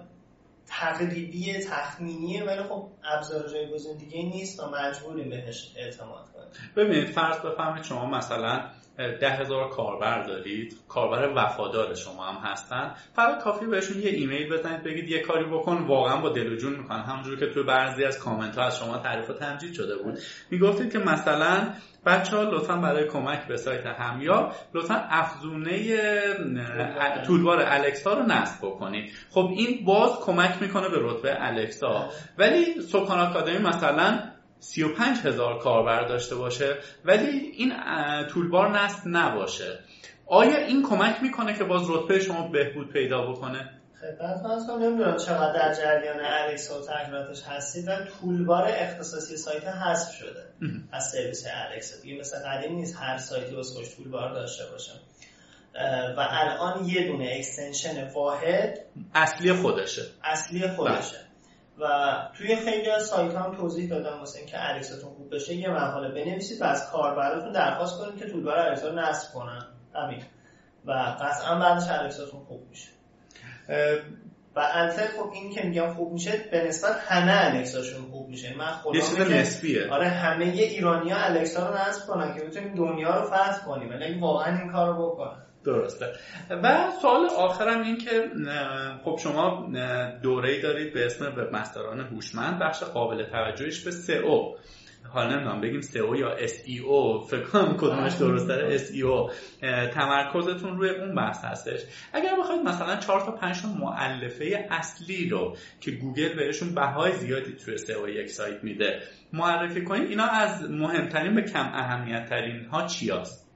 تقریبی تخمینیه ولی خب ابزار جایگزین دیگه نیست و مجبوریم بهش اعتماد کنیم. ببینید فرض بفهمید شما مثلا ده هزار کاربر دارید. کاربر وفادار شما هم هستن. فقط کافی بهشون یه ایمیل بزنید بگید یه کاری بکن. واقعا با دل و جون می‌کنن. همونجور که توی بعضی از کامنت ها از شما تعریف و تمجید شده بود. می‌گفتید که مثلا بچه ها لطفا برای کمک به سایت همیا لطفا افزونه تولبار الکسا رو نصب بکنید. خب این باز کمک می‌کنه به رتبه الکسا. ولی سکان آکادمی مثلا 35 هزار کاربر داشته باشه ولی این تولبار نصب نباشه. آیا این کمک می‌کنه که باز رتبه شما بهبود پیدا بکنه؟ خدمت کنم نمی‌دونم چقدر در جریان الکسا و تغییراتش هستید و toolbar اختصاصی سایت حذف شده از سرویس الکسا دیگه مثل قدیم نیست هر سایتی خودش toolbar داشته باشه. و الان یه دونه extension واحد اصلی خودشه. اصلی خودشه. بله. و توی خیلی از سایت هم توضیح دادم واسه اینکه الکساتون خوب بشه یه مقاله بنویسید و از کاربراتون درخواست کنید که toolbar الکسا رو نصب کنن. همین و قطعا بعدش الکساتون خوب میشه. و البته خب این که میگم خوب میشه به نسبت همه الکساشون خوب میشه. من یه چیز نسبیه. آره همه ایرانی ها الکسا رو نصب کنن که بتونیم دنیا رو فتح کنیم. ولی واقعا این کار رو بکنن. درسته. و سوال آخرم این که خب شما دوره دارید به اسم وب مستران هوشمند بخش قابل توجهش به سئو. حالا نمی‌دونم بگیم سئو یا SEO فکر کنم کدومش درست داره SEO تمرکزتون روی اون بحث هستش. اگر بخواید مثلا 4 تا 5 تا مؤلفه اصلی رو که گوگل بهشون بهای زیادی توی سئو یک سایت میده معرفی کنید اینا از مهمترین به کم اهمیت ترین ها چی هست؟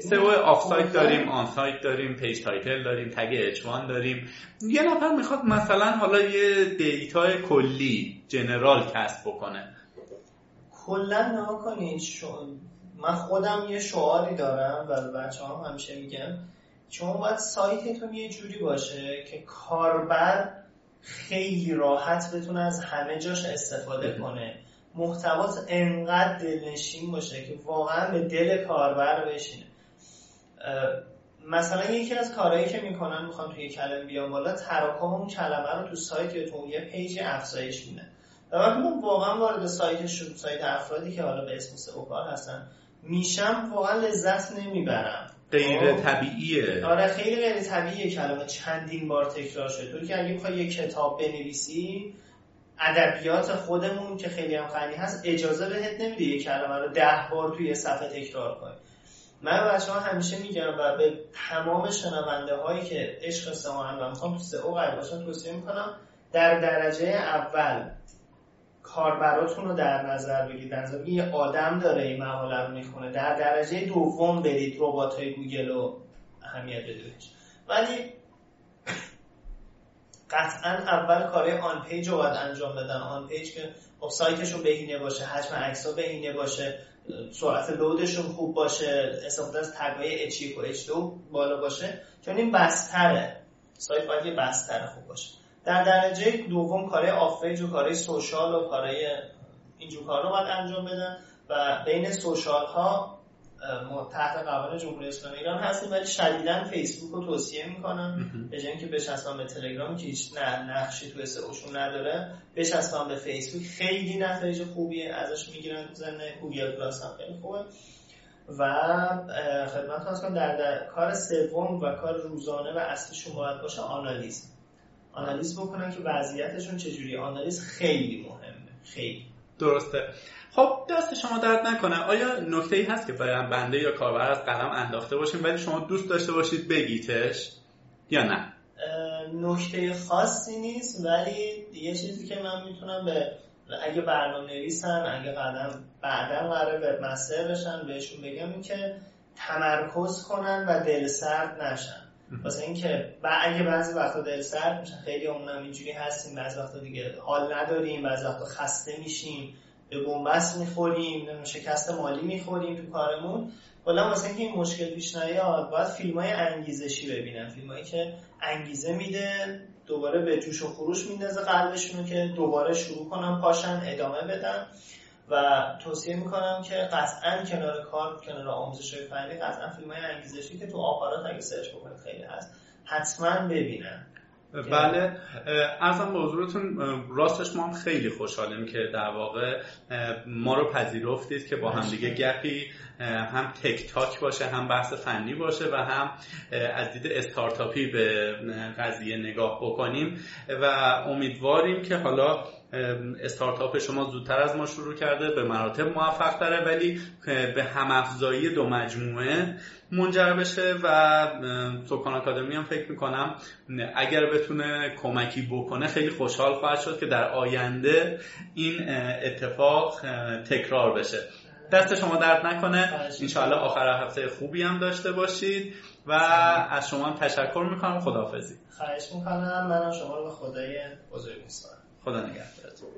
سئو off-site داریم on-site داریم page title داریم تگ H1 داریم. یه نفر می‌خواد مثلا حالا یه data ی کلی general کسب بکنه. کلا نها کنید من خودم یه شعاری دارم و بچه هم همیشه میگم شما باید سایتتون یه جوری باشه که کاربر خیلی راحت بتونه از همه جاش استفاده کنه. محتوات انقدر دلنشین باشه که واقعا به دل کاربر بشینه. مثلا یکی از کارهایی که می‌کنن می‌خوان توی کلمه بیان بالا تراکم اون کلمه رو تو سایت یا تو یه پیج افزایش میده. و وقتی واقعا وارد سایت شد سایت افرادی که حالا به اسم سئوکار هستن میشم واقعا لذت نمی‌برم. غیر خب؟ طبیعیه. آره خیلی غیر طبیعیه کلمه. چندین بار تکرار شده. طوری که اگه بخوای یه کتاب بنویسی ادبیات خودمون که خیلی هم غنی هست اجازه بهت نمیده یه کلمه رو ده بار توی صفحه تکرار کنی. من بچه ها همیشه میگم و به تمام شنونده هایی که عشق سماعن و می‌خوام تو سئو قرار باشن توصیه می‌کنم در درجه اول کاربراتون رو در نظر بگیرید. در نظر یه آدم داره این مقاله رو می‌خونه. در درجه دوم برید ربات های گوگل رو اهمیت بدید ولی قطعا اول کارهای on-page رو باید انجام بدن. on-page که خب سایتشون بهینه باشه حجم عکس بهینه باشه. سرعت load شون خوب باشه استفاده از تگای H و H بالا باشه چون این بستره. سایت باید یه بستر خوب باشه. در درجه دوم کارهای off-page و کارهای social و کارهای اینجور کار رو باید انجام بدن و بین social ها تحت قوانین جمهوری اسلامی ایران هستیم ولی شدیدا فیسبوک رو توصیه می‌کنم به جای اینکه بچسبن به تلگرام که هیچ نقشی تو سئوشون نداره بچسبن به فیسبوک. خیلی نتایج خوبیه ازش می‌گیرن زن گوگل پلاس هم خیلی خوبه. و خدمت کنم در, در کار سوم و کار روزانه و اصلیشون باید باشه آنالیز آنالیز بکنن که وضعیتشون چجوری آنالیز خیلی مهمه. خیلی. درسته. خب دست شما درد نکنه. آیا نکته ای هست که باید بنده یا کاربر از قلم انداخته باشیم ولی شما دوست داشته باشید بگیتش یا نه؟ نکته خاصی نیست ولی یه چیزی که من می‌تونم به اگه برنامه نویسن اگه قدم بعدا قرار به مستر بشن بهشون بگم این که تمرکز کنن و دل سرد نشن. واسه اینکه اگه بعضی وقتا دل سرد میشن خیلی اونم اینجوری هستیم بعضی وقتا دیگه حال نداریم بعضی وقتا خسته میشیم به بنبست می‌خوریم شکست مالی می‌خوریم تو کارمون. کلا واسه اینکه این مشکل پیش نیاد باید فیلم های انگیزشی ببینن. فیلم هایی که انگیزه میده دوباره به جوش و خروش میندازه قلبشونو که دوباره شروع کنن پاشن ادامه بدن. و توصیه می‌کنم که قطعا کنار کار کنار آموزش های فنی قطعا فیلم های انگیزشی که تو آپارات اگه سرچ بکنید خیلی هست حتما ببینن. بله ارزم به حضورتون راستش ما هم خیلی خوشحالیم که در واقع ما رو پذیرفتید که با هم دیگه گپی هم تک تاک باشه هم بحث فنی باشه و هم از دید استارتاپی به قضیه نگاه بکنیم. و امیدواریم که حالا استارتاپ شما زودتر از ما شروع کرده به مراتب موفق تره ولی به همافزایی دو مجموعه منجر بشه و توکان آکادمی هم فکر می‌کنم اگر بتونه کمکی بکنه خیلی خوشحال خواهد شد که در آینده این اتفاق تکرار بشه. دست شما درد نکنه. انشاءالله آخر هفته خوبی هم داشته باشید و از شما هم تشکر می‌کنم. خداحافظی. خواهش می‌کنم. منم شما رو به خدای بزرگ میسپارم خدا نگهدارتون